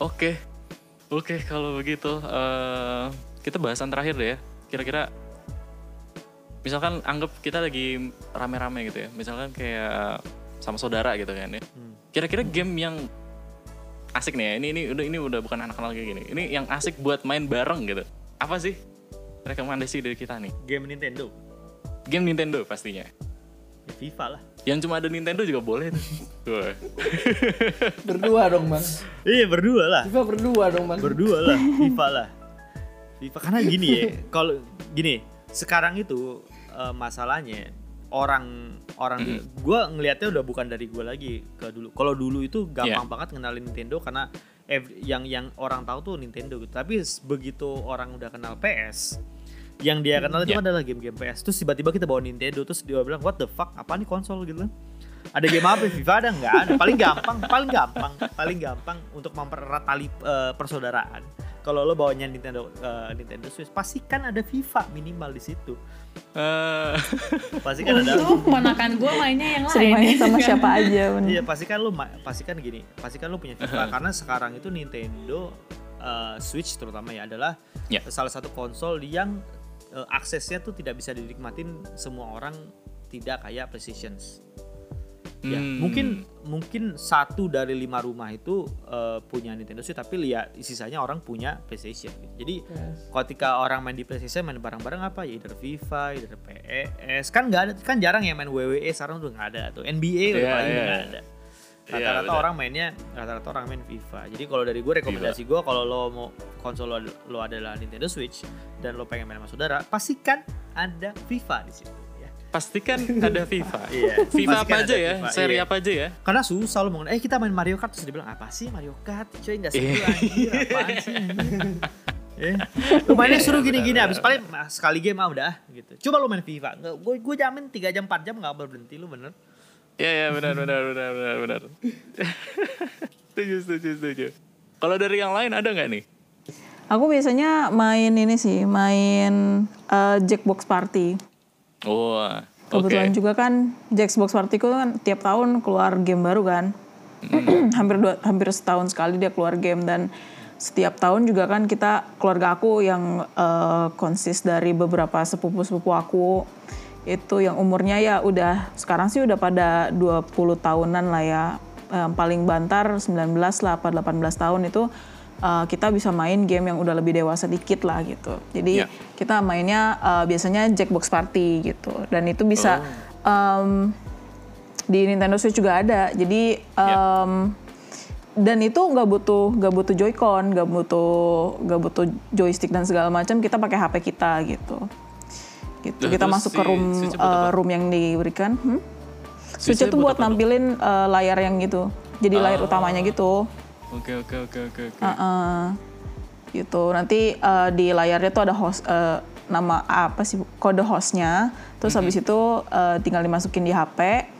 Oke, oke kalau begitu eh, kita bahasan terakhir deh ya. Kira-kira, misalkan anggap kita lagi rame-rame gitu ya. Misalkan kayak sama saudara gitu kan ya. Kira-kira game yang asik nih ya. Ini ini udah ini udah bukan anak-anak kayak gini. Ini yang asik buat main bareng gitu. Apa sih rekomendasi dari kita nih? Game Nintendo. Game Nintendo pastinya. Ya, FIFA lah. Yang cuma ada Nintendo juga boleh tuh. Berdua dong bang. Iya berdua lah. FIFA berdua dong bang. Berdua lah, FIFA lah. FIFA karena gini ya, kalau gini, sekarang itu eh, masalahnya orang orang di, gue ngelihatnya udah bukan dari gue lagi ke dulu. Kalau dulu itu gampang Iya. banget kenalin Nintendo karena ev- yang yang orang tahu tuh Nintendo gitu. Tapi begitu orang udah kenal PS, yang dia kenal itu Iya. adalah game-game PS. Terus tiba-tiba kita bawa Nintendo, terus dia bilang what the fuck, apa nih konsol gitu kan? Ada game apa? FIFA ada nggak ada? Paling gampang, paling gampang, paling gampang untuk mempererat tali eh, persaudaraan. Kalau lo bawanya Nintendo eh, Nintendo Switch, pasti kan ada FIFA minimal di situ. Eh, Pasti kan ada. Tuh ponakan gue mainnya yang lain. main sama siapa aja bener. Iya, pasti kan lo ma- pasti kan gini, pasti kan lo punya FIFA karena sekarang itu Nintendo eh, Switch terutama ya adalah Ya. salah satu konsol yang eh, aksesnya tuh tidak bisa dinikmatin semua orang tidak kayak PlayStation. Ya, Hmm. mungkin mungkin satu dari lima rumah itu eh, punya Nintendo Switch tapi lihat sisanya orang punya PlayStation. Jadi Yes. ketika orang main di PlayStation main bareng-bareng apa ya either FIFA, either PES kan nggak ada kan jarang ya main WWE sekarang tuh nggak ada tuh NBA udah Iya, paling iya. nggak ada. Iya, Rata-rata benar. orang mainnya rata-rata orang main FIFA. Jadi kalau dari gue rekomendasi gue kalau lo mau konsol lo, lo adalah Nintendo Switch dan lo pengen main sama saudara, pastikan ada FIFA di situ. Pastikan ada FIFA. Iya, FIFA pastikan apa aja ya? FIFA, Seri iya. apa aja ya? Karena susah lo ngomong, eh kita main Mario Kart terus dibilang apa sih Mario Kart? Coy nggak seru Iya. anjir, apaan sih? Eh, lu mainnya suruh gini-gini, abis paling ah, sekali game ah udah gitu. Coba lo main FIFA, gue gue jamin 3 jam 4 jam nggak berhenti lu bener. Iya ya benar benar benar benar benar. setuju setuju setuju. Kalau dari yang lain ada nggak nih? Aku biasanya main ini sih, main eh, Jackbox Party. Oh. Kebetulan juga kan Jackbox itu kan tiap tahun keluar game baru kan. hampir dua, hampir setahun sekali dia keluar game dan setiap tahun juga kan kita keluarga aku yang eh, konsis dari beberapa sepupu-sepupu aku itu yang umurnya ya udah sekarang sih udah pada 20 tahunan lah ya. Yang paling bantar 19 lah apa 18 tahun itu eh, kita bisa main game yang udah lebih dewasa dikit lah gitu. Jadi Ya. kita mainnya eh, biasanya Jackbox Party gitu dan itu bisa em, di Nintendo Switch juga ada. Jadi em, dan itu nggak butuh nggak butuh Joy-Con, nggak butuh nggak butuh joystick dan segala macam. Kita pakai HP kita gitu. Gitu. Lah, kita masuk si ke room apa? room yang diberikan. Hmm? Switch itu buat nampilin eh, layar yang gitu. Jadi layar Oh. utamanya gitu. Oke oke oke oke gitu. Nanti eh, di layarnya tuh ada host eh, nama apa sih kode hostnya. Terus habis itu eh, tinggal dimasukin di HP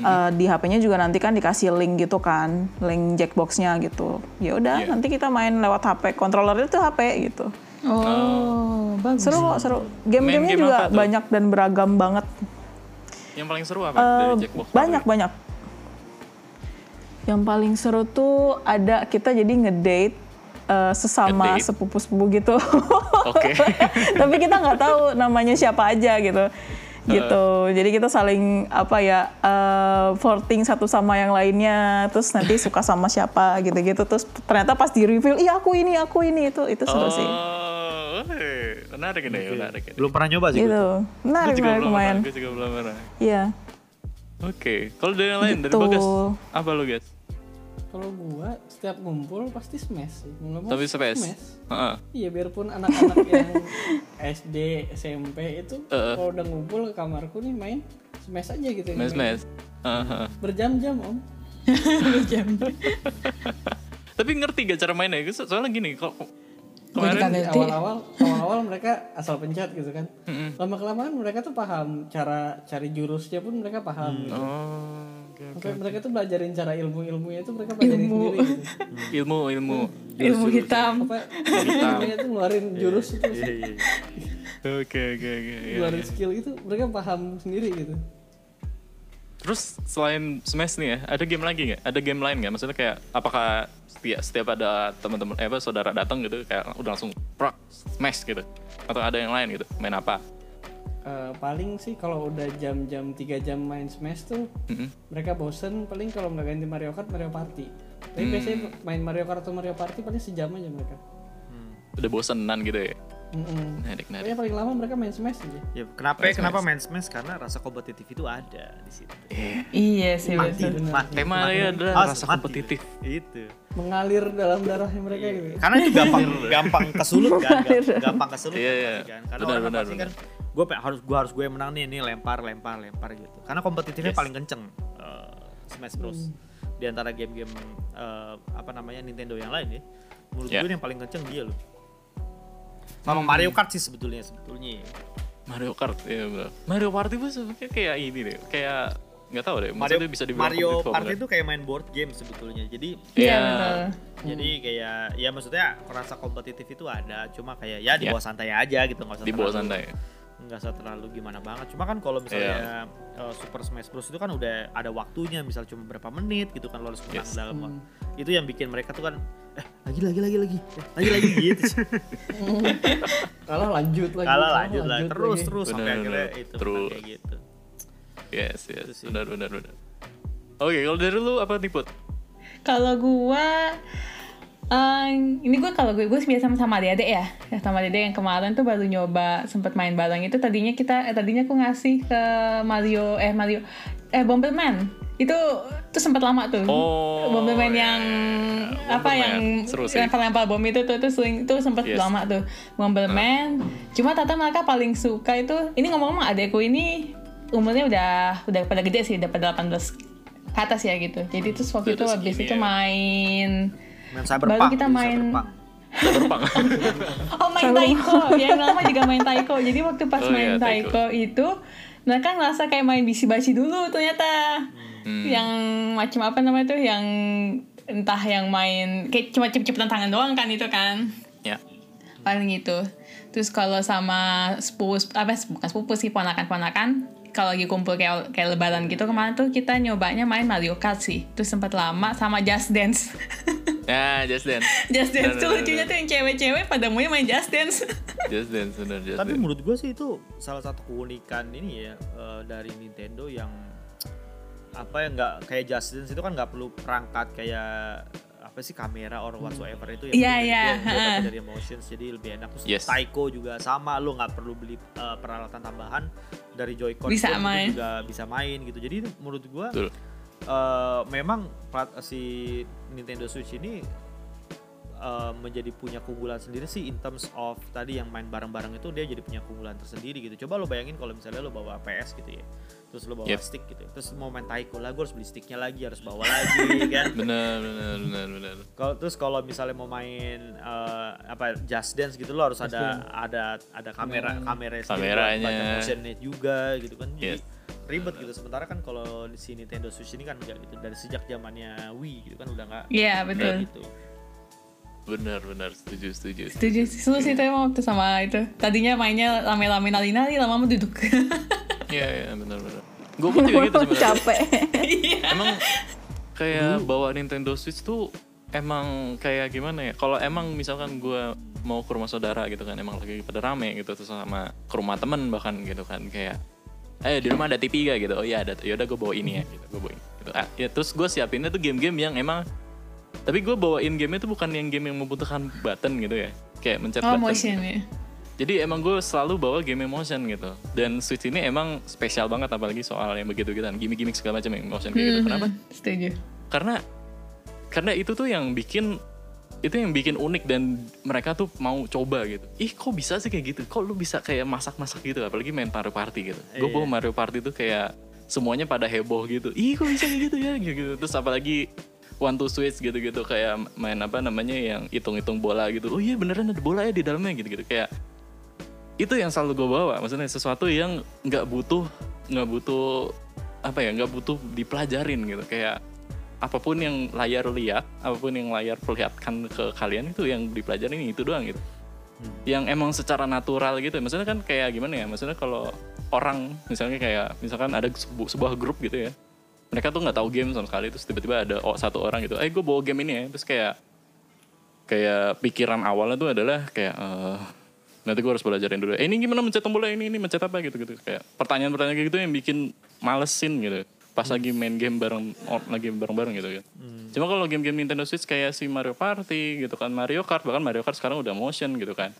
Eh, di HP-nya juga nanti kan dikasih link gitu kan link jackboxnya gitu. Ya udah Iya. nanti kita main lewat HP kontrolernya tuh HP gitu. Oh, bagus. seru kok seru. Game-gamenya game juga banyak dan beragam banget. Yang paling seru apa? Eh, dari Jackbox? banyak banyak yang paling seru tuh ada kita jadi ngedate eh, sesama sepupu-sepupu gitu. Oke. tapi kita nggak tahu namanya siapa aja gitu. Gitu. Jadi kita saling apa ya eh, flirting satu sama yang lainnya. Terus nanti suka sama siapa gitu-gitu. Terus ternyata pas di reveal iya aku ini aku ini. Itu itu seru sih. Oh, eh, menarik ini, menarik ini. Belum pernah nyoba sih. gitu. Gue menarik juga menarik belum lumayan. gue juga belum pernah. iya. Oke, kalau dari yang lain dari Gitu. Bagas apa lo guys? Kalau gua setiap ngumpul pasti smash sih. Mau Tapi space. Heeh. Iya biarpun anak-anak yang SD, SMP itu Heeh. kalau udah ngumpul ke kamarku nih main smash aja gitu. Mes mes. Heeh. Berjam-jam om. Tapi ngerti gak cara mainnya? So- Soalnya gini, juga kemarin. Awal-awal, awal-awal mereka asal pencet gitu kan. Lama kelamaan mereka tuh paham cara cari jurusnya pun mereka paham. Gitu. oh, oke, mereka tuh belajarin cara ilmu-ilmunya itu mereka pelajarin sendiri gitu. ilmu ilmu Ilmu hitam. Apa ilmunya tuh ngeluarin jurus itu, Iya iya. iya. Oke oke oke. iya, ngeluarin iya. skill itu mereka paham sendiri gitu. Terus selain Smash nih ya, ada game lagi nggak? Ada game lain nggak? Maksudnya kayak apakah setiap setiap ada teman-teman eh apa saudara datang gitu kayak udah langsung prak Smash gitu? Atau ada yang lain gitu? Main apa? Eh, paling sih kalau udah jam-jam 3 jam main Smash tuh Mm-mm. mereka bosen paling kalau nggak ganti Mario Kart Mario Party tapi biasanya main Mario Kart atau Mario Party paling sejam aja mereka Udah bosenan gitu ya? Mm-mm. Narik narik. Pokoknya paling lama mereka main Smash aja Ya, kenapa Main kenapa Smash. main Smash karena rasa kompetitif itu ada di situ. Iya sih Mati, betul. mati, Tema mati. adalah Harus rasa mati. kompetitif. Itu. mengalir dalam darahnya mereka gitu Karena itu gampang gampang kesulut kan, gampang, kesulut Iya, kan iya. kan. Karena Benar, orang benar, pasti benar. kan gue harus gue harus gue yang menang nih, ini lempar lempar lempar gitu. Karena kompetitifnya Yes. paling kenceng eh, Smash Bros. Di antara game-game eh, apa namanya Nintendo yang lain ya. Menurut Ya. gue yang paling kenceng dia loh. Sama Mario Kart sih sebetulnya sebetulnya. Mario Kart ya benar. Mario Party tuh sebenarnya kayak ini deh, kayak nggak tahu deh. Mario Maksudnya bisa dibilang Mario Party itu kayak main board game sebetulnya. Jadi Iya Iya. betul. jadi kayak ya maksudnya rasa kompetitif itu ada, cuma kayak ya di Ya. bawah santai aja gitu nggak usah di bawah santai. Nggak usah terlalu gimana banget. Cuma kan kalau misalnya uh, Super Smash Bros itu kan udah ada waktunya, misal cuma berapa menit gitu kan lo harus menang Yes. dalam waktu. Itu yang bikin mereka tuh kan eh lagi lagi lagi lagi eh, lagi lagi gitu. kalah lanjut lagi Kalah lanjut lah terus lagi. terus sampai Benar, akhirnya itu Terus. kayak gitu. Yes, yes. Benar, benar, benar. Oke, kalau dari lu apa tipe? Kalau gua eh, ini gue kalau gue gue biasa sama sama adik ya Ya, sama adik yang kemarin tuh baru nyoba sempet main bareng itu tadinya kita eh, tadinya aku ngasih ke Mario eh Mario eh Bomberman itu tuh sempat lama tuh Oh, Bomberman iya, yang iya. apa Bomberman. yang Seru sih. lempar-lempar bom itu tuh tuh sering tuh sempat Yes. lama tuh Bomberman cuma tata mereka paling suka itu ini ngomong-ngomong adekku ini umurnya udah udah pada gede sih udah pada 18 ke atas ya gitu jadi terus waktu itu habis itu ya. Main Cyberpunk. Baru kita main- Cyberpunk. Cyberpunk. Oh main taiko, yang lama juga main taiko. Jadi waktu pas Oh, main iya, taiko. taiko itu, mereka ngerasa kayak main bisi-basi dulu ternyata. Hmm. Yang macam apa namanya tuh, yang entah yang main kayak cuma cepet-cepetan tangan doang kan itu kan. ya. Paling itu. Terus kalau sama sepupu, apa bukan sepupu sih ponakan-ponakan, kalau lagi kumpul kayak kayak lebaran gitu kemarin tuh kita nyobanya main Mario Kart sih. Terus sempat lama sama Just Dance. Ya, Just Dance. Just Dance tuh lucunya tuh yang cewek-cewek pada maunya main Just Dance. Just Dance, benar Just Tapi Dance. menurut gue sih itu salah satu keunikan ini ya eh, dari Nintendo yang apa ya nggak kayak Just Dance itu kan nggak perlu perangkat kayak apa sih kamera or whatsoever itu yang penting dia- dia heeh. baca dari emotions jadi lebih enak terus Yes. Taiko juga sama lu nggak perlu beli eh, peralatan tambahan dari Joy-Con Bisa main. juga bisa main gitu jadi menurut gua Betul. eh, memang plat- si Nintendo Switch ini eh, menjadi punya keunggulan sendiri sih in terms of tadi yang main bareng-bareng itu dia jadi punya keunggulan tersendiri gitu. Coba lo bayangin kalau misalnya lo bawa PS gitu ya, terus lo bawa Yep. stick gitu, ya. terus mau main Taiko lah, gue harus beli sticknya lagi, harus bawa lagi kan. Benar, benar, benar, benar. Kalau terus kalau misalnya mau main eh, apa Just Dance gitu lo harus ada ada ada kamera kamera sendiri buat Kameranya. baca motionnya juga gitu kan. Jadi Yes. ribet gitu. Sementara kan kalau di si Nintendo Switch ini kan enggak gitu dari sejak zamannya Wii gitu kan udah nggak Iya udah betul. gitu. Benar, benar. Setuju, setuju. Setuju sih. Seru sih itu emang waktu sama itu. Tadinya mainnya rame-rame nari-nari, lama-lama duduk. Iya, iya, benar, benar. Gue pun juga gitu sebenarnya. capek emang kayak bawa Nintendo Switch tuh emang kayak gimana ya? Kalau emang misalkan gue mau ke rumah saudara gitu kan, emang lagi pada rame gitu terus sama ke rumah temen bahkan gitu kan kayak eh di rumah ada TV gak gitu oh iya ada ya udah gue bawa ini ya gitu gue bawa ini gitu ah, ya terus gue siapinnya tuh game-game yang emang tapi gue bawain game itu bukan yang game yang membutuhkan button gitu ya kayak mencet oh button motion ya. Jadi emang gue selalu bawa game motion gitu. Dan Switch ini emang spesial banget apalagi soal yang begitu gitu gimmick-gimmick segala macam yang motion kayak gitu. Kenapa? Setuju. Karena karena itu tuh yang bikin itu yang bikin unik dan mereka tuh mau coba gitu. Ih kok bisa sih kayak gitu? Kok lu bisa kayak masak-masak gitu? Apalagi main Mario Party gitu. Gue bawa Mario Party tuh kayak semuanya pada heboh gitu. Ih kok bisa kayak gitu ya? Gitu. Terus apalagi one to switch gitu-gitu kayak main apa namanya yang hitung-hitung bola gitu. Oh iya beneran ada bola ya di dalamnya gitu-gitu kayak itu yang selalu gue bawa maksudnya sesuatu yang nggak butuh nggak butuh apa ya nggak butuh dipelajarin gitu. Kayak apa pun yang layar lihat apa pun yang layar perlihatkan ke kalian itu yang dipelajarin itu doang gitu. Yang emang secara natural gitu maksudnya kan kayak gimana ya maksudnya kalau orang misalnya kayak misalkan ada sebu- sebuah grup gitu ya mereka tuh nggak tahu game sama sekali terus tiba-tiba ada oh, satu orang gitu eh gue bawa game ini ya. Terus kayak kayak pikiran awalnya tuh adalah kayak eh, nanti gue harus belajarin dulu. Eh, ini gimana mencet tombol ini ini mencet apa? Gitu gitu kayak pertanyaan-pertanyaan kayak gitu yang bikin malesin gitu. Pas lagi main game bareng or- lagi bareng-bareng gitu kan. Cuma kalau game-game Nintendo Switch kayak si Mario Party gitu kan, Mario Kart bahkan Mario Kart sekarang udah motion gitu kan.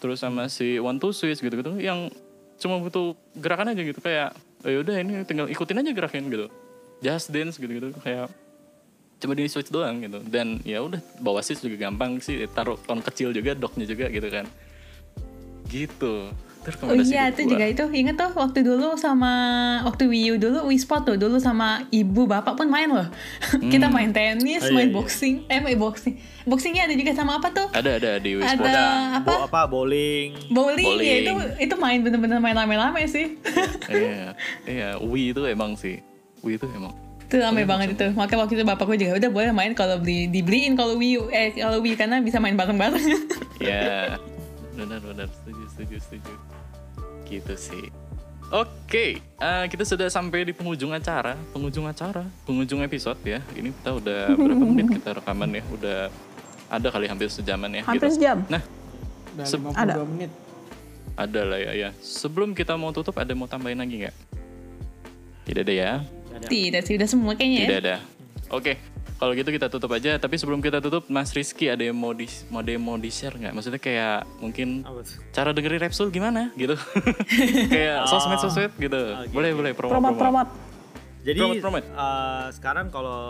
Terus sama si One Two Switch gitu-gitu yang cuma butuh gerakan aja gitu. Kayak oh yaudah ini tinggal ikutin aja gerakin gitu. Just dance gitu-gitu. Kayak cuma di switch doang gitu. Dan ya udah bawa switch juga gampang sih. Taruh ton kecil juga docknya juga gitu kan gitu. Terus Oh iya itu juga itu. Inget tuh waktu dulu sama waktu Wii U dulu Wii Sport tuh. Dulu sama ibu bapak pun main loh. Kita main tenis Oh, iya, main iya. boxing. Eh main boxing. Boxingnya ada juga sama apa tuh? Ada ada di Wii Sport. ada apa? Bo- apa? Bowling. Bowling, Bowling. ya itu itu main bener-bener main rame-rame sih. Iya iya. Wii itu emang sih. Wii itu emang itu rame banget itu. Makanya waktu itu bapakku juga udah boleh main kalau beli dibeliin kalau Wii U. Eh kalau Wii karena bisa main bareng-bareng. Ya benar benar setuju setuju setuju gitu sih Oke, eh, kita sudah sampai di penghujung acara, penghujung acara, penghujung episode ya. Ini kita udah berapa menit kita rekaman ya? Udah ada kali hampir sejaman ya. Hampir gitu. sejam. Nah, Udah Se- 52 ada. menit. ada lah ya ya. Sebelum kita mau tutup, ada mau tambahin lagi nggak? Tidak ada ya. tidak sih udah semua kayaknya ya Tidak ada. Oke, kalau gitu kita tutup aja. Tapi sebelum kita tutup, Mas Rizky ada yang mau di mau mau di share nggak? Maksudnya kayak mungkin cara dengerin Repsul gimana gitu? kayak sosmed sosmed gitu. boleh boleh promo Promote, promo. promote. Jadi Promote, promote. eh, sekarang kalau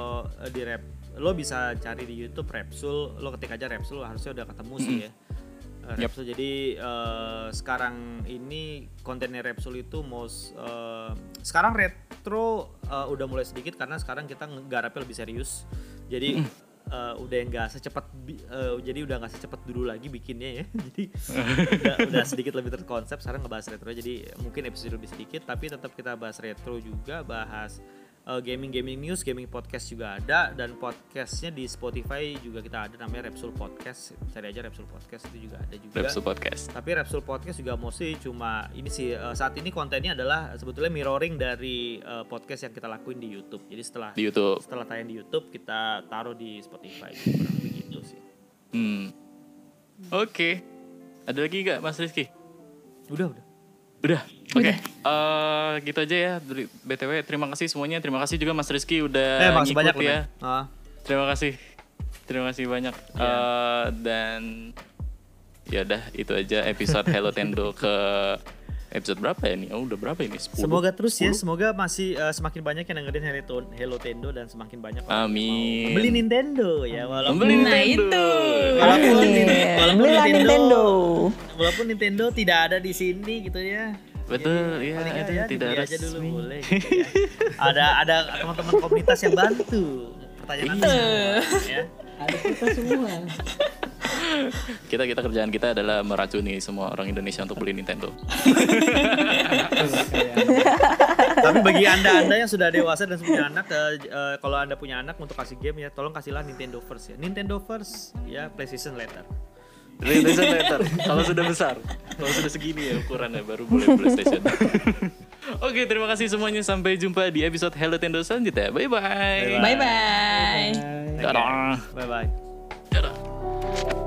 eh, di rap lo bisa cari di YouTube Repsul, lo ketik aja Repsul harusnya udah ketemu sih ya. Yap. Repsul jadi eh, sekarang ini kontennya Repsul itu most eh, sekarang retro eh, udah mulai sedikit karena sekarang kita nggarapnya lebih serius. Jadi eh, udah nggak secepat eh, jadi udah nggak secepat dulu lagi bikinnya ya. jadi udah, udah sedikit lebih terkonsep sekarang ngebahas retro jadi mungkin episode lebih sedikit tapi tetap kita bahas retro juga bahas uh, gaming gaming news gaming podcast juga ada dan podcastnya di Spotify juga kita ada namanya Repsul Podcast cari aja Repsul Podcast itu juga ada juga Repsul Podcast. tapi Repsul Podcast juga mostly cuma ini sih uh, saat ini kontennya adalah sebetulnya mirroring dari uh, podcast yang kita lakuin di YouTube jadi setelah Di YouTube. setelah tayang di YouTube kita taruh di Spotify kurang lebih gitu sih Hmm. Oke. Ada lagi nggak Mas Rizky? udah udah Udah. Oke. Eh, gitu aja ya. BTW terima kasih semuanya. Terima kasih juga Mas Rizky udah eh ngikut banyak ya. Ah. Terima kasih. Terima kasih banyak. Iya. Eh, dan ya udah itu aja episode Hello Tendo ke episode berapa ya nih? Oh, udah berapa ini? 10. Semoga terus ya, semoga masih uh, semakin banyak yang dengerin Hello, Hello Tendo dan semakin banyak orang Amin. mau beli Nintendo ya walaupun Nah, Nintendo. itu. walaupun, Iya, walaupun Nintendo, Nintendo. walaupun Nintendo tidak ada di sini gitu ya. Betul, Jadi, ya, paling itu nggak tidak dibeli aja dulu resmi. boleh gitu ya. ada ada teman-teman komunitas yang bantu. Pertanyaan Anda semua, ya. Ada kita semua. Kita kita kerjaan kita adalah meracuni semua orang Indonesia untuk beli Nintendo. Tapi bagi anda-anda yang sudah dewasa dan punya anak, eh, eh, kalau anda punya anak untuk kasih game ya, tolong kasihlah Nintendo First ya. Nintendo First ya, PlayStation later. PlayStation later. Kalau sudah besar, kalau sudah segini ya ukurannya baru boleh PlayStation. Oke, terima kasih semuanya. Sampai jumpa di episode Hello Tendo selanjutnya. Bye bye. bye bye Dadah. Bye bye.